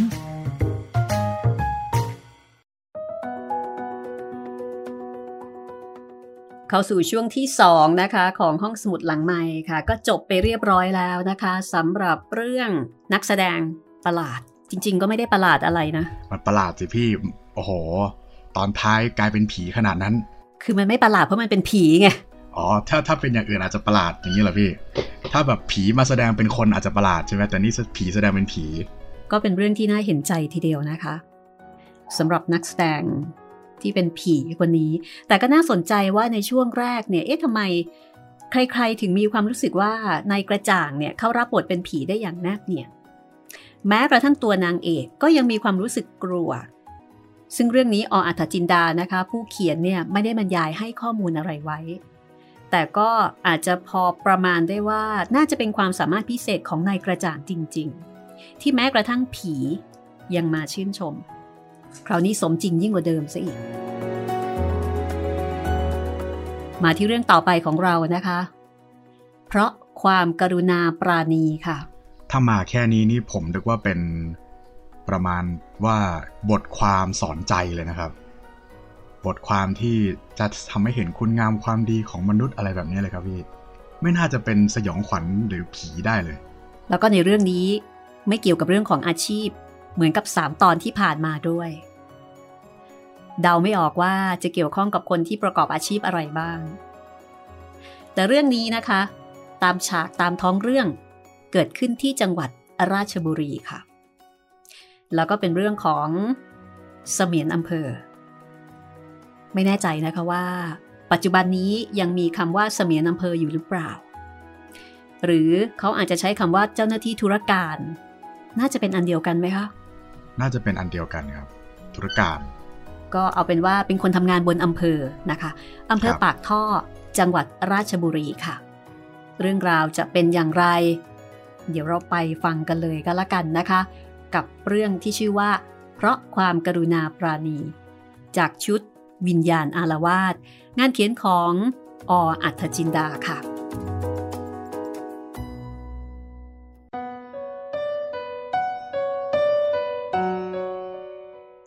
เข้าสู่ช่วงที่ 2 นะคะ ของห้องสมุดหลังไม้ค่ะ ก็จบไปเรียบร้อยแล้วนะคะสำหรับเรื่องนักแสดงประหลาด จริง ๆ ก็ไม่ได้ประหลาดอะไรนะ มันประหลาดสิพี่โอ้โห ตอนท้ายกลายเป็นผีขนาดนั้น คือมันไม่ประหลาดเพราะมันเป็นผีไงอ๋อถ้าถ้าเป็นอย่างอื่นอาจจะประหลาดอย่างนี้เหรอพี่ ถ้าแบบผีมาแสดงเป็นคนอาจจะประหลาดใช่ไหมแต่นี่ผีแสดงเป็นผี ก็เป็นเรื่องที่น่าเห็นใจทีเดียวนะคะสำหรับนักแสดง ที่เป็นผีคนนี้ แต่ก็น่าสนใจว่าในช่วงแรกเนี่ย เอ๊ะทำไม ใครๆถึงมีความรู้สึกว่านายกระจ่างเนี่ยเขารับบทเป็นผีได้อย่างแนบเนียนแม้กระทั่งตัวนางเอกก็ยังมีความรู้สึกกลัว ซึ่งเรื่องนี้ออัธจินดานะคะ ผู้เขียนเนี่ยไม่ได้บรรยายให้ข้อมูลอะไรไว้ แต่ก็อาจจะพอประมาณได้ว่าน่าจะเป็นความสามารถพิเศษของนายกระจ่างจริง ๆ ที่แม้กระทั่งผียังมาชื่นชม คราวนี้สมจริงยิ่งกว่าเดิมซะอีก มาที่เรื่องต่อไปของเรานะคะ เพราะความกรุณาปราณีค่ะ ถ้ามาแค่นี้นี่ผมนึกว่าเป็นประมาณว่าบทความสอนใจเลยนะครับ บทความที่จะทำให้เห็นคุณงามความดีของมนุษย์อะไรแบบนี้เลยครับพี่ ไม่น่าจะเป็นสยองขวัญหรือผีได้เลย แล้วก็ในเรื่องนี้ไม่เกี่ยวกับเรื่องของอาชีพ เหมือนกับสามตอนที่ผ่านมาด้วย เดาไม่ออกว่าจะเกี่ยวข้องกับคนที่ประกอบอาชีพอะไรบ้าง แต่เรื่องนี้นะคะ ตามฉากตามท้องเรื่อง เกิดขึ้นที่จังหวัดราชบุรีค่ะ แล้วก็เป็นเรื่องของเสมียนอำเภอ ไม่แน่ใจนะคะว่า ปัจจุบันนี้ยังมีคำว่าเสมียนอำเภออยู่หรือเปล่า หรือเขาอาจจะใช้คำว่าเจ้าหน้าที่ธุรการ น่าจะเป็นอันเดียวกันไหมคะ น่าจะเป็นอันเดียวกันครับ ธุรการก็เอาเป็นว่าเป็นคนทำงานบนอำเภอนะคะอำเภอครับปากท่อจังหวัดราชบุรีค่ะ เรื่องราวจะเป็นอย่างไร เดี๋ยวเราไปฟังกันเลยก็แล้วกันนะคะ กับเรื่องที่ชื่อว่า เพราะความกรุณาปราณี จากชุดวิญญาณอารวาสงานเขียนของออัธจินดาค่ะ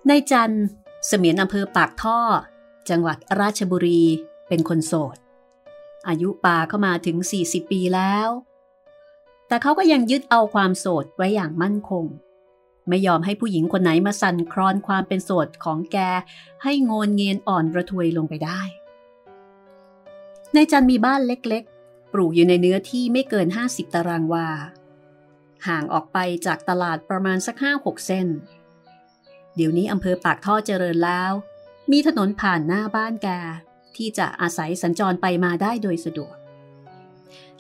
ในจันเสมียนอำเภอปากท่อ จังหวัดราชบุรีเป็นคนโสด อายุป่าเข้ามาถึง 40 ปีแล้ว แต่เขาก็ยังยึดเอาความโสดไว้อย่างมั่นคง ไม่ยอมให้ผู้หญิงคนไหนมาสั่นคลอนความเป็นโสดของแก ให้งนเงียนอ่อนระทวยลงไปได้ในจันมีบ้านเล็กๆ ปลูกอยู่ในเนื้อที่ไม่เกิน 50 ตารางวา ห่างออกไปจากตลาดประมาณสัก5-6เส้น เดี๋ยวนี้อำเภอปากท่อเจริญแล้ว มีถนนผ่านหน้าบ้านแก ที่จะอาศัยสัญจรไปมาได้โดยสะดวก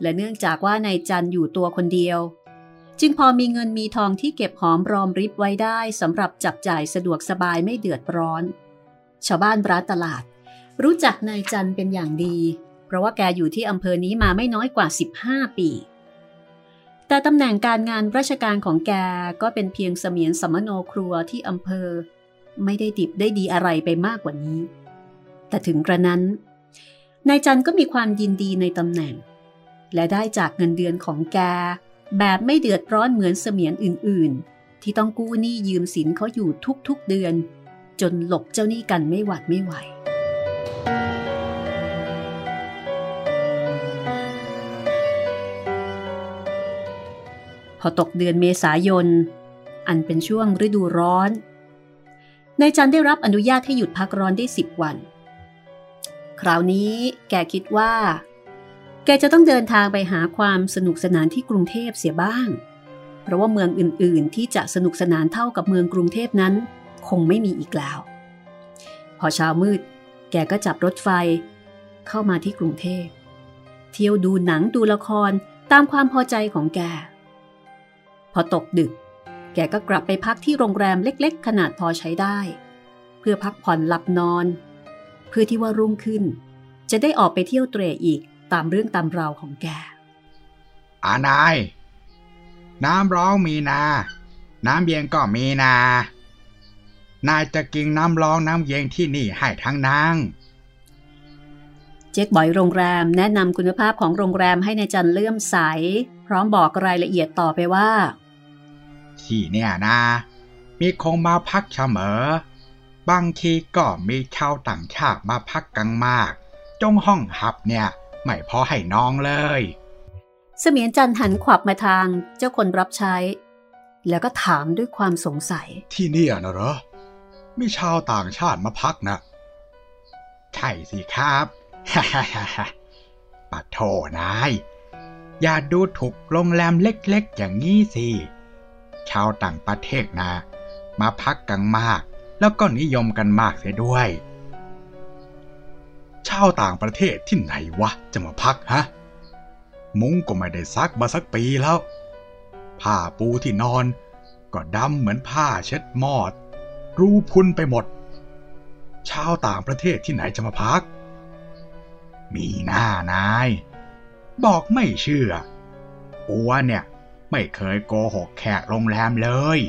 และเนื่องจากว่านายจันอยู่ตัวคนเดียว จึงพอมีเงินมีทองที่เก็บหอมรอมริบไว้ได้สำหรับจับจ่ายสะดวกสบายไม่เดือดร้อน ชาวบ้านร้านตลาด รู้จักนายจันเป็นอย่างดี เพราะว่าแกอยู่ที่อำเภอนี้มาไม่น้อยกว่า 15 ปี แต่ตำแหน่งการงานราชการของแกก็เป็นเพียงเสมียนสมโนครัวที่อำเภอ ไม่ได้ดิบได้ดีอะไรไปมากกว่านี้ แต่ถึงกระนั้นนายจันก็มีความยินดีในตำแหน่ง และได้จากเงินเดือนของแก แบบไม่เดือดร้อนเหมือนเสมียนอื่นๆ ที่ต้องกู้หนี้ยืมสินเขาอยู่ทุกๆเดือน จนหลบเจ้าหนี้กันไม่หวัดไม่ไหว พอตกเดือนเมษายน อันเป็นช่วงฤดูร้อน นายจันได้รับอนุญาตให้หยุดพักร้อนได้สิบวัน คราวนี้แกคิดว่า แกจะต้องเดินทางไปหาความสนุกสนานที่กรุงเทพเสียบ้าง เพราะว่าเมืองอื่น ๆ ที่จะสนุกสนานเท่ากับเมืองกรุงเทพนั้น คงไม่มีอีกแล้ว พอเช้ามืด แกก็จับรถไฟ เข้ามาที่กรุงเทพ เที่ยวดูหนังดูละครตามความพอใจของแก พอตกดึก แกก็กลับไปพักที่โรงแรมเล็กๆ ขนาดพอใช้ได้ เพื่อพักผ่อนหลับนอน เพื่อที่ว่ารุ่งขึ้น จะได้ออกไปเที่ยวเตรอีกตามเรื่องตามราวของแก อานาย น้ำร้องมีนา น้ำเย็นก็มีนา นายจะกินน้ำร้องน้ำเย็นที่นี่ให้ทั้งนางเจ๊กบอยโรงแรมแนะนำคุณภาพของโรงแรมให้ในายจันเลื่อมใส พร้อมบอกรายละเอียดต่อไปว่า ที่เนี่ยนะ มีคงมาพักเสมอ บางทีก็มีชาวต่างชาติมาพักกันมาก จงห้องหับเนี่ย ไม่พอให้น้องเลย เสมียนจันหันขวับมาทางเจ้าคนรับใช้ แล้วก็ถามด้วยความสงสัย ที่เนี่ยนะเหรอ มีชาวต่างชาติมาพักนะใช่สิครับปัดโทนาย อย่าดูถูกโรงแรมเล็กๆ อย่างนี้สิ ชาวต่างประเทศนะ มาพักกันมาก แล้วก็นิยมกันมากเสียด้วย ชาวต่างประเทศที่ไหนวะจะมาพักฮะ มุ้งก็ไม่ได้ซักมาสักปีแล้ว ผ้าปูที่นอน ก็ดำเหมือนผ้าเช็ดหมอด รูพุนไปหมด ชาวต่างประเทศที่ไหนจะมาพัก มีหน้านาย บอกไม่เชื่ออัวเนี่ย ไม่เคยโกหกแขกโรงแรมเลย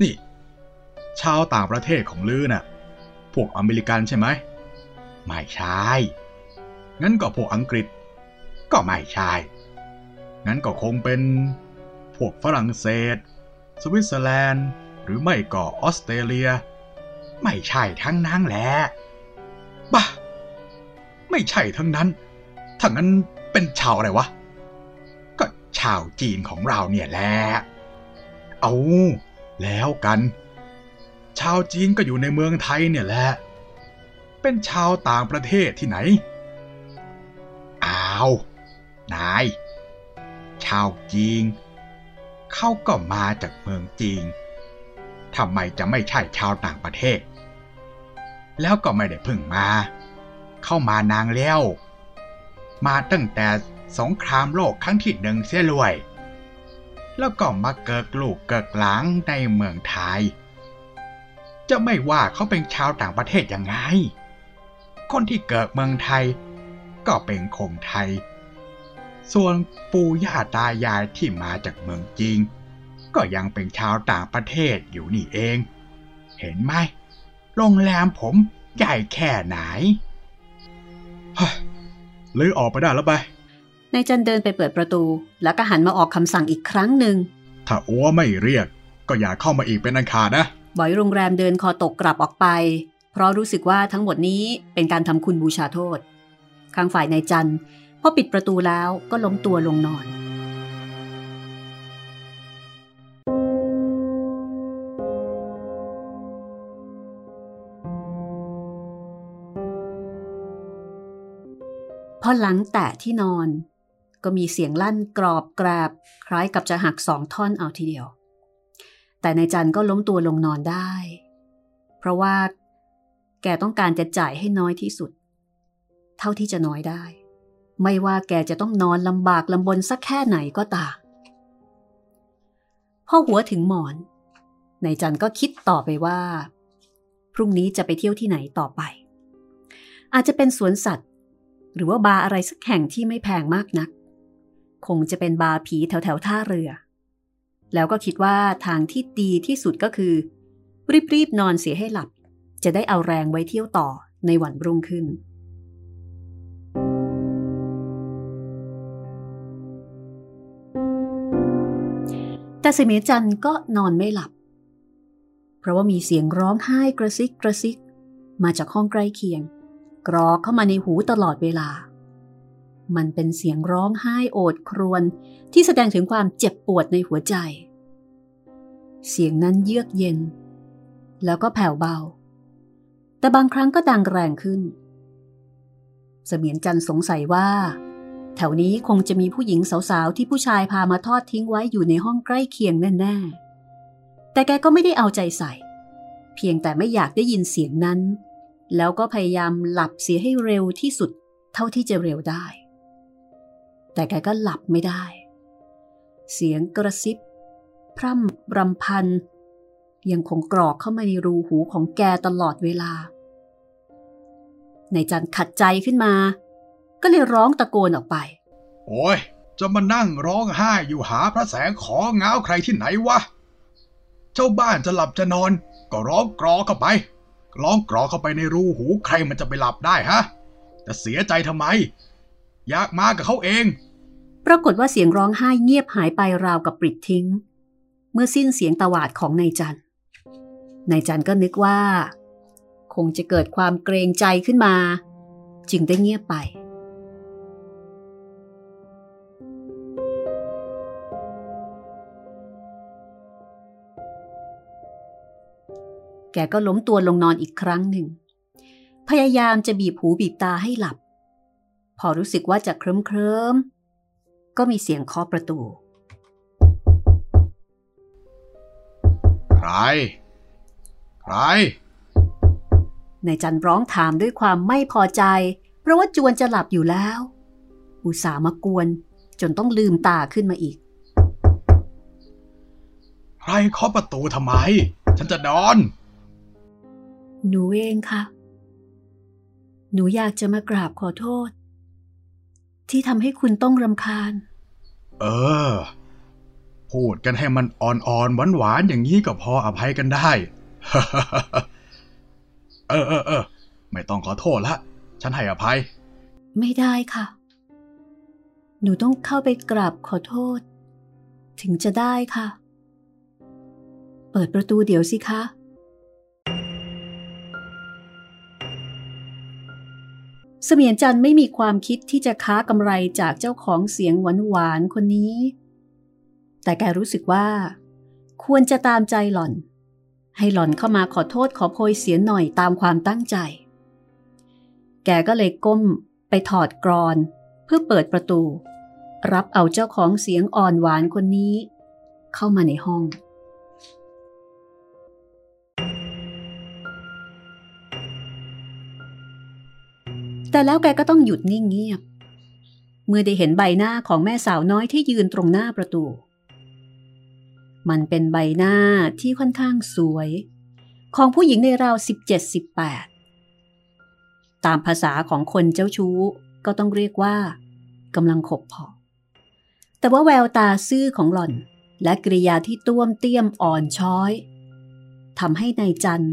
นี่ ชาวต่างประเทศของลือน่ะ พวกอเมริกันใช่ไหม ไม่ใช่ งั้นก็พวกอังกฤษ ก็ไม่ใช่ งั้นก็คงเป็นพวกฝรั่งเศส สวิตเซอร์แลนด์ หรือไม่ก็ออสเตรเลีย ไม่ใช่ทั้งนั้นแหละบ้าไม่ใช่ทั้งนั้นถ้างั้นเป็นชาวอะไรวะ ชาวจีนของเราเนี่ยแหละ เอาแล้วกัน ชาวจีนก็อยู่ในเมืองไทยเนี่ยแหละ เป็นชาวต่างประเทศที่ไหน อ้าว นาย ชาวจีนเขาก็มาจากเมืองจีนทำไมจะไม่ใช่ชาวต่างประเทศ แล้วก็ไม่ได้เพิ่งมา เข้ามานางแล้ว มาตั้งแต่ สงครามโลกครั้งที่หนึ่งเสียรวย แล้วก็มาเกิดลูกเกิดหลางในเมืองไทย จะไม่ว่าเขาเป็นชาวต่างประเทศยังไง คนที่เกิดเมืองไทย ก็เป็นคนไทย ส่วนปู่ย่าตายายที่มาจากเมืองจีนก็ยังเป็นชาวต่างประเทศอยู่นี่เอง เห็นไหมโรงแรมผมใหญ่แค่ไหนเลยออกไปได้แล้วไป นายจันเดินไปเปิดประตู แล้วก็หันมาออกคำสั่งอีกครั้งหนึ่ง ถ้าอัวไม่เรียก ก็อย่าเข้ามาอีกเป็นอันขาดนะบอยโรงแรมเดินคอตกกลับออกไป เพราะรู้สึกว่าทั้งหมดนี้เป็นการทำคุณบูชาโทษข้างฝ่ายนายจันพอปิดประตูแล้วก็ล้มตัวลงนอน พอหลังแตะที่นอน ก็มีเสียงลั่นกรอบแกรบคล้ายกับจะหักสองท่อนเอาทีเดียว แต่นายจันก็ล้มตัวลงนอนได้ เพราะว่า แกต้องการจะจ่ายให้น้อยที่สุด เท่าที่จะน้อยได้ ไม่ว่าแกจะต้องนอนลำบากลำบนสักแค่ไหนก็ตามพอหัวถึงหมอนนายจันก็คิดต่อไปว่า พรุ่งนี้จะไปเที่ยวที่ไหนต่อไป อาจจะเป็นสวนสัตว์ หรือว่าบาร์อะไรสักแห่งที่ไม่แพงมากนัก คงจะเป็นบาร์ผีแถวแถวท่าเรือ แล้วก็คิดว่าทางที่ดีที่สุดก็คือ รีบๆนอนเสียให้หลับ จะได้เอาแรงไว้เที่ยวต่อในวันรุ่งขึ้น แต่เสมีจันก็นอนไม่หลับ เพราะว่ามีเสียงร้องไห้กระซิกกระซิก มาจากห้องใกล้เคียง กรอกเข้ามาในหูตลอดเวลา มันเป็นเสียงร้องไห้โอดครวญที่แสดงถึงความเจ็บปวดในหัวใจ เสียงนั้นเยือกเย็น แล้วก็แผ่วเบา แต่บางครั้งก็ดังแรงขึ้น เสมียนจันสงสัยว่า แถวนี้คงจะมีผู้หญิงสาวๆ ที่ผู้ชายพามาทอดทิ้งไว้อยู่ในห้องใกล้เคียงแน่ๆ แต่แกก็ไม่ได้เอาใจใส่ เพียงแต่ไม่อยากได้ยินเสียงนั้น แล้วก็พยายามหลับเสียให้เร็วที่สุดเท่าที่จะเร็วได้ แต่แกก็หลับไม่ได้ เสียงกระซิบ พร่ำรำพัน ยังคงกรอกเข้ามาในรูหูของแกตลอดเวลา ในจันขัดใจขึ้นมา ก็เลยร้องตะโกนออกไป โอ้ย จะมานั่งร้องไห้อยู่หาพระแสงของเงาใครที่ไหนวะ เจ้าบ้านจะหลับจะนอน ก็ร้องกรอเข้าไปร้องกรอเข้าไปในรูหูใครมันจะไปหลับได้ฮะ จะเสียใจทำไม อยากมากับเขาเอง ปรากฏว่าเสียงร้องไห้เงียบหายไปราวกับปลิดทิ้ง เมื่อสิ้นเสียงตวาดของนายจันนายจันก็นึกว่า คงจะเกิดความเกรงใจขึ้นมา จึงได้เงียบไป แกก็ล้มตัวลงนอนอีกครั้งหนึ่ง พยายามจะบีบหูบีบตาให้หลับ พอรู้สึกว่าจะเคลิ้มเคลิม ก็มีเสียงเคาะประตู ใคร ใคร นายจันร้องถามด้วยความไม่พอใจ เพราะว่าจวนจะหลับอยู่แล้ว อุตส่าห์มากวน จนต้องลืมตาขึ้นมาอีก ใครเคาะประตูทำไม ฉันจะนอน หนูเองค่ะ หนูอยากจะมากราบขอโทษ ที่ทำให้คุณต้องรำคาญ เออ พูดกันให้มันอ่อนๆหวานๆอย่างนี้ก็พออภัยกันได้ เออเออเออไม่ต้องขอโทษละ ฉันให้อภัย ไม่ได้ค่ะ หนูต้องเข้าไปกราบขอโทษ ถึงจะได้ค่ะ เปิดประตูเดี๋ยวสิคะ เสมียนจันไม่มีความคิดที่จะค้ากำไรจากเจ้าของเสียงหวานๆคนนี้ แต่แกรู้สึกว่า ควรจะตามใจหล่อน ให้หล่อนเข้ามาขอโทษขอโพยเสียหน่อยตามความตั้งใจ แกก็เลยก้มไปถอดกรอนเพื่อเปิดประตู รับเอาเจ้าของเสียงอ่อนหวานคนนี้ เข้ามาในห้อง แต่แล้วแกก็ต้องหยุดนิ่งเงียบ เมื่อได้เห็นใบหน้าของแม่สาวน้อยที่ยืนตรงหน้าประตู มันเป็นใบหน้าที่ค่อนข้างสวย ของผู้หญิงในราว 17-18 ตามภาษาของคนเจ้าชู้ก็ต้องเรียกว่ากำลังขบพอแต่ว่าแววตาซื่อของหล่อน และกริยาที่ต้วมเตี้ยมอ่อนช้อยทำให้ในายจัน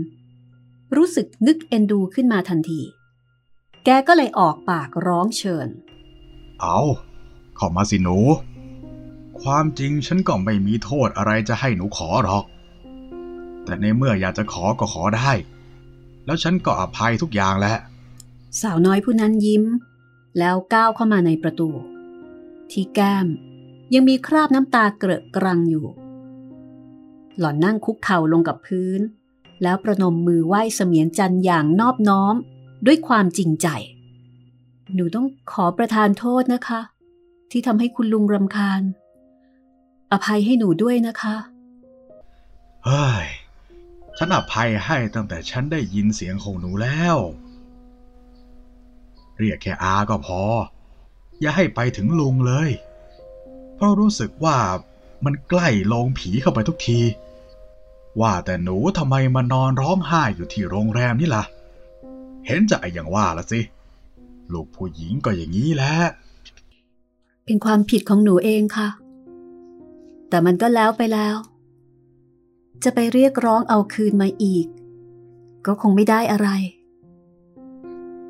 รู้สึกนึกเอ็นดูขึ้นมาทันที แกก็เลยออกปากร้องเชิญ เอาเข้ามาสิหนู ความจริงฉันก็ไม่มีโทษอะไรจะให้หนูขอหรอก แต่ในเมื่ออยากจะขอก็ขอได้ แล้วฉันก็อภัยทุกอย่างแหละ สาวน้อยผู้นั้นยิ้ม แล้วก้าวเข้ามาในประตู ที่แก้มยังมีคราบน้ำตาเกลอะกรังอยู่ หล่อนนั่งคุกเข่าลงกับพื้น แล้วประนมมือไหว้เสมียนจันทร์อย่างนอบน้อม ด้วยความจริงใจ หนูต้องขอประทานโทษนะคะ ที่ทำให้คุณลุงรำคาญ อภัยให้หนูด้วยนะคะเฮ้ยฉันอภัยให้ตั้งแต่ฉันได้ยินเสียงของหนูแล้ว เรียกแค่อาก็พอ อย่าให้ไปถึงลุงเลย เพราะรู้สึกว่ามันใกล้ลงผีเข้าไปทุกที ว่าแต่หนูทำไมมานอนร้องไห้อยู่ที่โรงแรมนี่ล่ะ เห็นจะไออย่างว่าละสิ ลูกผู้หญิงก็อย่างนี้แหละ เป็นความผิดของหนูเองค่ะ แต่มันก็แล้วไปแล้ว จะไปเรียกร้องเอาคืนมาอีก ก็คงไม่ได้อะไร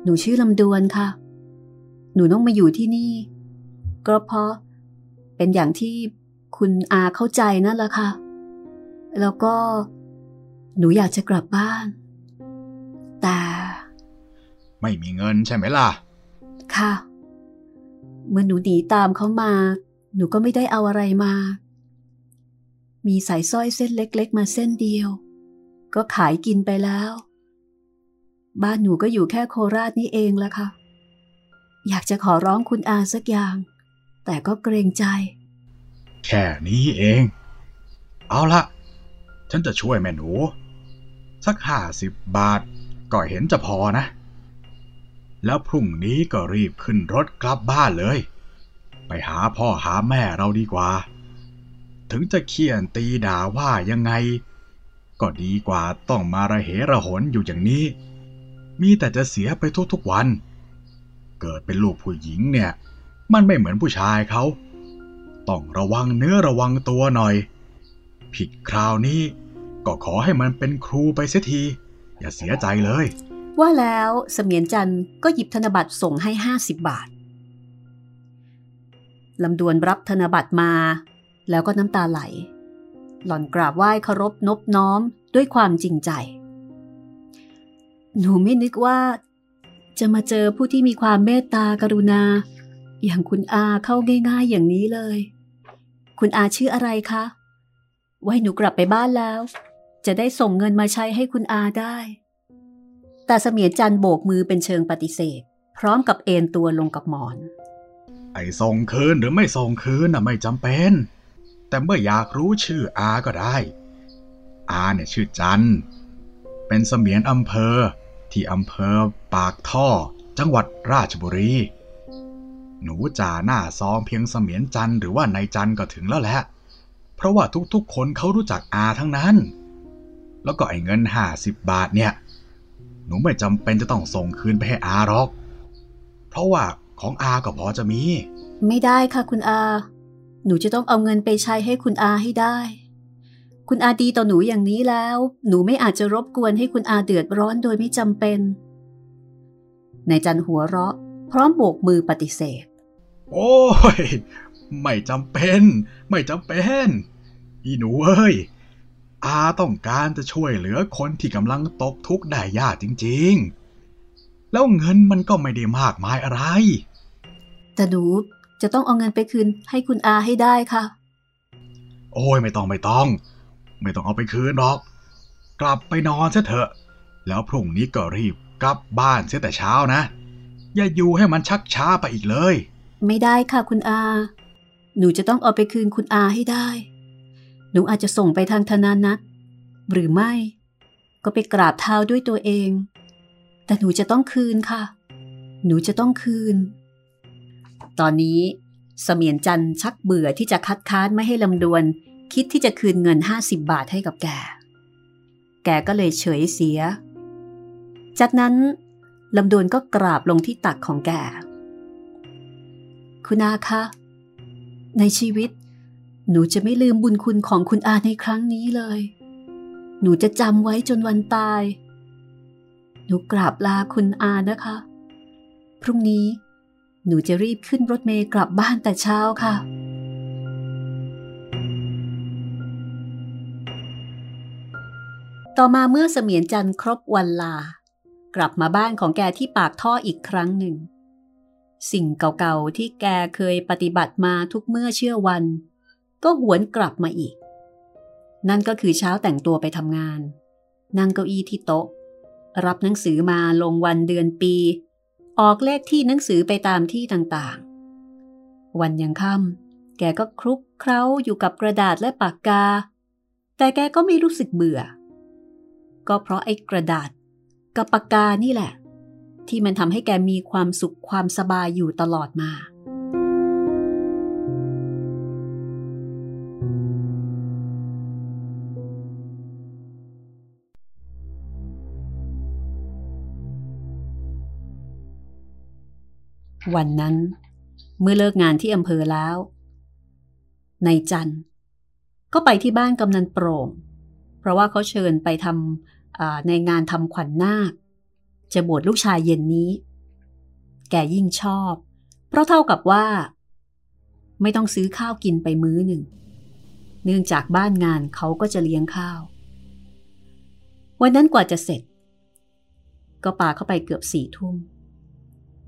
หนูชื่อลำดวนค่ะ หนูต้องมาอยู่ที่นี่ ก็เพราะเป็นอย่างที่คุณอาเข้าใจนั่นแหละค่ะ แล้วก็หนูอยากจะกลับบ้าน ไม่มีเงินใช่ไหมล่ะ ค่ะ เมื่อหนูหนีตามเขามา หนูก็ไม่ได้เอาอะไรมา มีสายสร้อยเส้นเล็ก ๆ มาเส้นเดียว ก็ขายกินไปแล้ว บ้านหนูก็อยู่แค่โคราชนี่เองละค่ะ อยากจะขอร้องคุณอาสักอย่าง แต่ก็เกรงใจ แค่นี้เอง เอาละฉันจะช่วยแม่หนู สักห้าสิบบาทก็เห็นจะพอนะ แล้วพรุ่งนี้ก็รีบขึ้นรถกลับบ้านเลย ไปหาพ่อหาแม่เราดีกว่า ถึงจะเคี่ยนตีด่าว่ายังไง ก็ดีกว่าต้องมาระเหระหนอยู่อย่างนี้ มีแต่จะเสียไปทุกๆวัน เกิดเป็นลูกผู้หญิงเนี่ย มันไม่เหมือนผู้ชายเขา ต้องระวังเนื้อระวังตัวหน่อย ผิดคราวนี้ก็ขอให้มันเป็นครูไปเสียที อย่าเสียใจเลย ว่าแล้วเสมียนจันก็หยิบธนบัตรส่งให้ห้าสิบบาทลำดวนรับธนบัตรมา แล้วก็น้ำตาไหล หล่อนกราบไหว้เคารพนบน้อมด้วยความจริงใจ หนูไม่นึกว่า จะมาเจอผู้ที่มีความเมตตากรุณา อย่างคุณอาเข้าง่าย ๆ อย่างนี้เลย คุณอาชื่ออะไรคะ ไว้หนูกลับไปบ้านแล้ว จะได้ส่งเงินมาใช้ให้คุณอาได้ แต่เสมียนจันโบกมือเป็นเชิงปฏิเสธ พร้อมกับเอนตัวลงกับหมอน ไอ้ส่งคืนหรือไม่ส่งคืนน่ะไม่จำเป็น แต่เมื่ออยากรู้ชื่ออาก็ได้ อาเนี่ยชื่อจันเป็นเสมียนอำเภอที่อำเภอปากท่อ จังหวัดราชบุรี หนูจ่าหน้าซองเพียงเสมียนจันหรือว่านายจันก็ถึงแล้วแหละเพราะว่าทุกๆคนเขารู้จักอาทั้งนั้น แล้วก็ไอ้เงินห้าสิบบาทเนี่ย หนูไม่จำเป็นจะต้องส่งคืนไปให้อาหรอก เพราะว่าของอาก็พอจะมี ไม่ได้ค่ะคุณอา หนูจะต้องเอาเงินไปใช้ให้คุณอาให้ได้ คุณอาดีต่อหนูอย่างนี้แล้ว หนูไม่อาจจะรบกวนให้คุณอาเดือดร้อนโดยไม่จำเป็น นายจันหัวเราะ พร้อมโบกมือปฏิเสธ โอ้ย ไม่จำเป็น ไม่จำเป็น อีหนูเอ้ย อาต้องการจะช่วยเหลือคนที่กำลังตกทุกข์ได้ยากจริงๆ แล้วเงินมันก็ไม่ได้มากมายอะไร แต่หนูจะต้องเอาเงินไปคืนให้คุณอาให้ได้ค่ะ โอ้ยไม่ต้องไม่ต้อง ไม่ต้องเอาไปคืนหรอก กลับไปนอนซะเถอะ แล้วพรุ่งนี้ก็รีบกลับบ้านเสียแต่เช้านะ อย่าอยู่ให้มันชักช้าไปอีกเลย ไม่ได้ค่ะคุณอา หนูจะต้องเอาไปคืนคุณอาให้ได้ หนูอาจจะส่งไปทางธนานัทหรือไม่ ก็ไปกราบเท้าด้วยตัวเอง แต่หนูจะต้องคืนค่ะ หนูจะต้องคืน ตอนนี้เสมียนจันทร์ชักเบื่อที่จะคัดค้านไม่ให้ลำดวน คิดที่จะคืนเงิน 50 บาทให้กับแก แกก็เลยเฉยเสีย จากนั้นลำดวนก็กราบลงที่ตักของแก คุณอาคะ ในชีวิต หนูจะไม่ลืมบุญคุณของคุณอาในครั้งนี้เลย หนูจะจำไว้จนวันตาย หนูกราบลาคุณอานะคะ พรุ่งนี้ หนูจะรีบขึ้นรถเมล์กลับบ้านแต่เช้าค่ะ ต่อมาเมื่อเสมียนจันทร์ครบวันลา กลับมาบ้านของแกที่ปากท่ออีกครั้งหนึ่ง สิ่งเก่าๆที่แกเคยปฏิบัติมาทุกเมื่อเชื่อวัน ก็หวนกลับมาอีก นั่นก็คือเช้าแต่งตัวไปทำงาน นั่งเก้าอี้ที่โต๊ะ รับหนังสือมาลงวันเดือนปี ออกเลขที่หนังสือไปตามที่ต่างๆ วันยังค่ำแกก็คลุกเคล้าอยู่กับกระดาษและปากกา แต่แกก็ไม่รู้สึกเบื่อ ก็เพราะไอ้กระดาษกับปากกานี่แหละ ที่มันทำให้แกมีความสุขความสบายอยู่ตลอดมา วันนั้น เมื่อเลิกงานที่อำเภอแล้วนายจันก็ไปที่บ้านกำนันโปร่ง เพราะว่าเขาเชิญไปทำในงานทำขวัญนาค จะบวชลูกชายเย็นนี้ แกยิ่งชอบ เพราะเท่ากับว่า ไม่ต้องซื้อข้าวกินไปมื้อหนึ่ง เนื่องจากบ้านงานเขาก็จะเลี้ยงข้าว วันนั้นกว่าจะเสร็จ ก็ป่าเข้าไปเกือบสี่ทุ่ม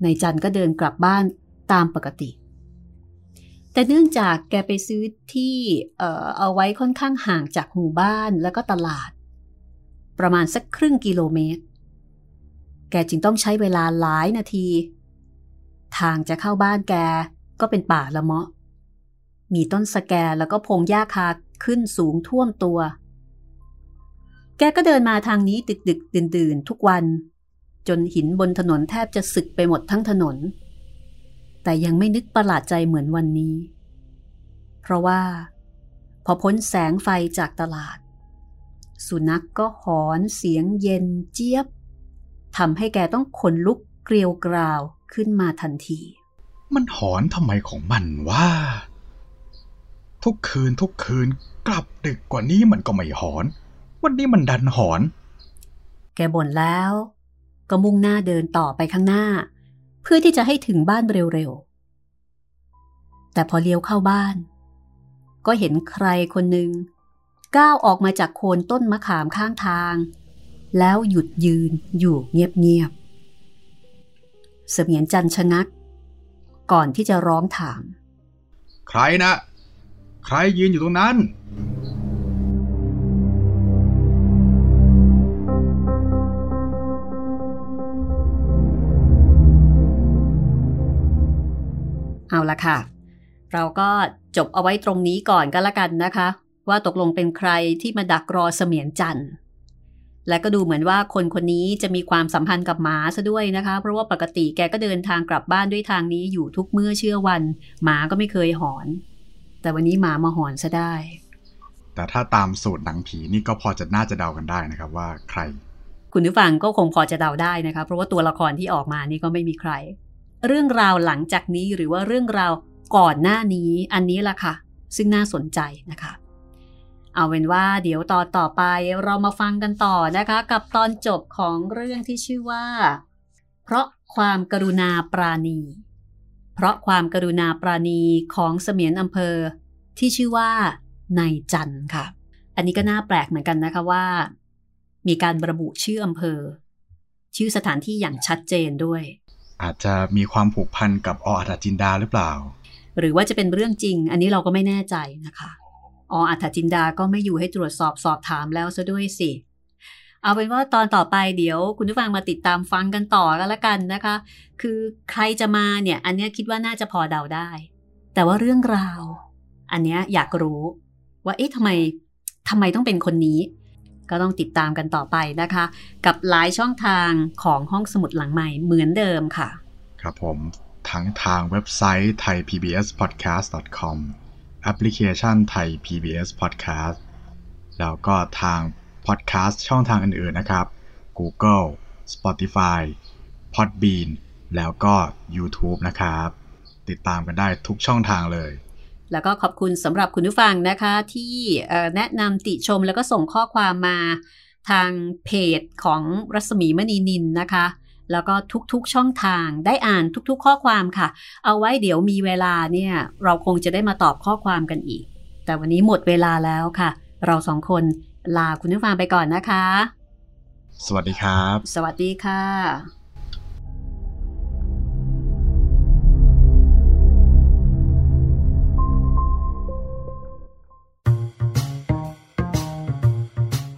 นายจันก็เดินกลับบ้านตามปกติ แต่เนื่องจากแกไปซื้อที่เอ่อเอาไว้ค่อนข้างห่างจากหมู่บ้านแล้วก็ตลาด ประมาณสักครึ่งกิโลเมตร แกจึงต้องใช้เวลาหลายนาที ทางจะเข้าบ้านแกก็เป็นป่าละเมาะ มีต้นสแกแล้วก็พงหญ้าคาขึ้นสูงท่วมตัว แกก็เดินมาทางนี้ดึกดึกดื่นดื่นทุกวัน จนหินบนถนนแทบจะสึกไปหมดทั้งถนน แต่ยังไม่นึกประหลาดใจเหมือนวันนี้ เพราะว่า พอพ้นแสงไฟจากตลาด สุนัขกก็หอนเสียงเย็นเจี๊ยบทำให้แกต้องขนลุกเกลียวกราวขึ้นมาทันที มันหอนทำไมของมันว่า ทุกคืนทุกคืนกลับดึกกว่านี้มันก็ไม่หอน วันนี้มันดันหอน แกบ่นแล้ว ก็มุ่งหน้าเดินต่อไปข้างหน้า เพื่อที่จะให้ถึงบ้านเร็วๆ แต่พอเลี้ยวเข้าบ้าน ก็เห็นใครคนหนึ่งก้าวออกมาจากโคนต้นมะขามข้างทาง แล้วหยุดยืนอยู่เงียบๆ เสมียนจันชะงัก ก่อนที่จะร้องถาม ใครนะ ใครยืนอยู่ตรงนั้น เอาละค่ะ เราก็จบเอาไว้ตรงนี้ก่อนก็แล้วกันนะคะ ว่าตกลงเป็นใครที่มาดักรอเสมียนจันทร์และก็ดูเหมือนว่าคนคนนี้จะมีความสัมพันธ์กับหมาซะด้วยนะคะ เพราะว่าปกติแกก็เดินทางกลับบ้านด้วยทางนี้อยู่ทุกเมื่อเชื่อวัน หมาก็ไม่เคยหอน แต่วันนี้หมามาหอนซะได้ แต่ถ้าตามสูตรหนังผีนี่ก็พอจะน่าจะเดากันได้นะครับว่าใคร คุคุณผู้ฟังก็คงพอจะเดาได้นะคะ เพราะว่าตัวละครที่ออกมานี่ก็ไม่มีใคร เรื่องราวหลังจากนี้หรือว่าเรื่องราวก่อนหน้านี้อันนี้ล่ะค่ะ ซึ่งน่าสนใจนะคะ เอาเป็นว่าเดี๋ยวตอนต่อไปเรามาฟังกันต่อนะคะ กับตอนจบของเรื่องที่ชื่อว่า เพราะความกรุณาปราณี เพราะความกรุณาปราณีของเสมียนอำเภอ ที่ชื่อว่า นายจันค่ะ อันนี้ก็น่าแปลกเหมือนกันนะคะว่า มีการระบุชื่ออำเภอ ชื่อสถานที่อย่างชัดเจนด้วย อาจจะมีความผูกพันกับออัฐจินดาหรือเปล่า หรือว่าจะเป็นเรื่องจริง อันนี้เราก็ไม่แน่ใจนะคะออัฐจินดาก็ไม่อยู่ให้ตรวจสอบสอบถามแล้วซะด้วยสิ เอาเป็นว่าตอนต่อไปเดี๋ยวคุณผู้ฟังมาติดตามฟังกันต่อกันละกันนะคะ คือใครจะมาเนี่ยอันนี้คิดว่าน่าจะพอเดาได้ แต่ว่าเรื่องราว อันนี้อยากรู้ว่าเอ๊ะทำไมทำไมต้องเป็นคนนี้ ก็ต้องติดตามกันต่อไปนะคะ กับหลายช่องทางของห้องสมุดหลังใหม่เหมือนเดิมค่ะ ครับผมทั้งทางเว็บไซต์ thaipbspodcast.com แอปพลิเคชัน Thai PBS Podcast แล้วก็ทาง podcast ช่องทางอื่นๆนะครับ Google Spotify Podbean แล้วก็ YouTube นะครับ ติดตามกันได้ทุกช่องทางเลย แล้วก็ขอบคุณสำหรับคุณผู้ฟังนะคะ ที่แนะนำติชมแล้วก็ส่งข้อความมาทางเพจของรัศมีมณีนินนะคะ แล้วก็ทุกๆช่องทางได้อ่านทุกๆ ข้อความค่ะ เอาไว้เดี๋ยวมีเวลาเนี่ย เราคงจะได้มาตอบข้อความกันอีก แต่วันนี้หมดเวลาแล้วค่ะ เราสองคนลาคุณผู้ฟังไปก่อนนะคะ สวัสดีครับ สวัสดีค่ะ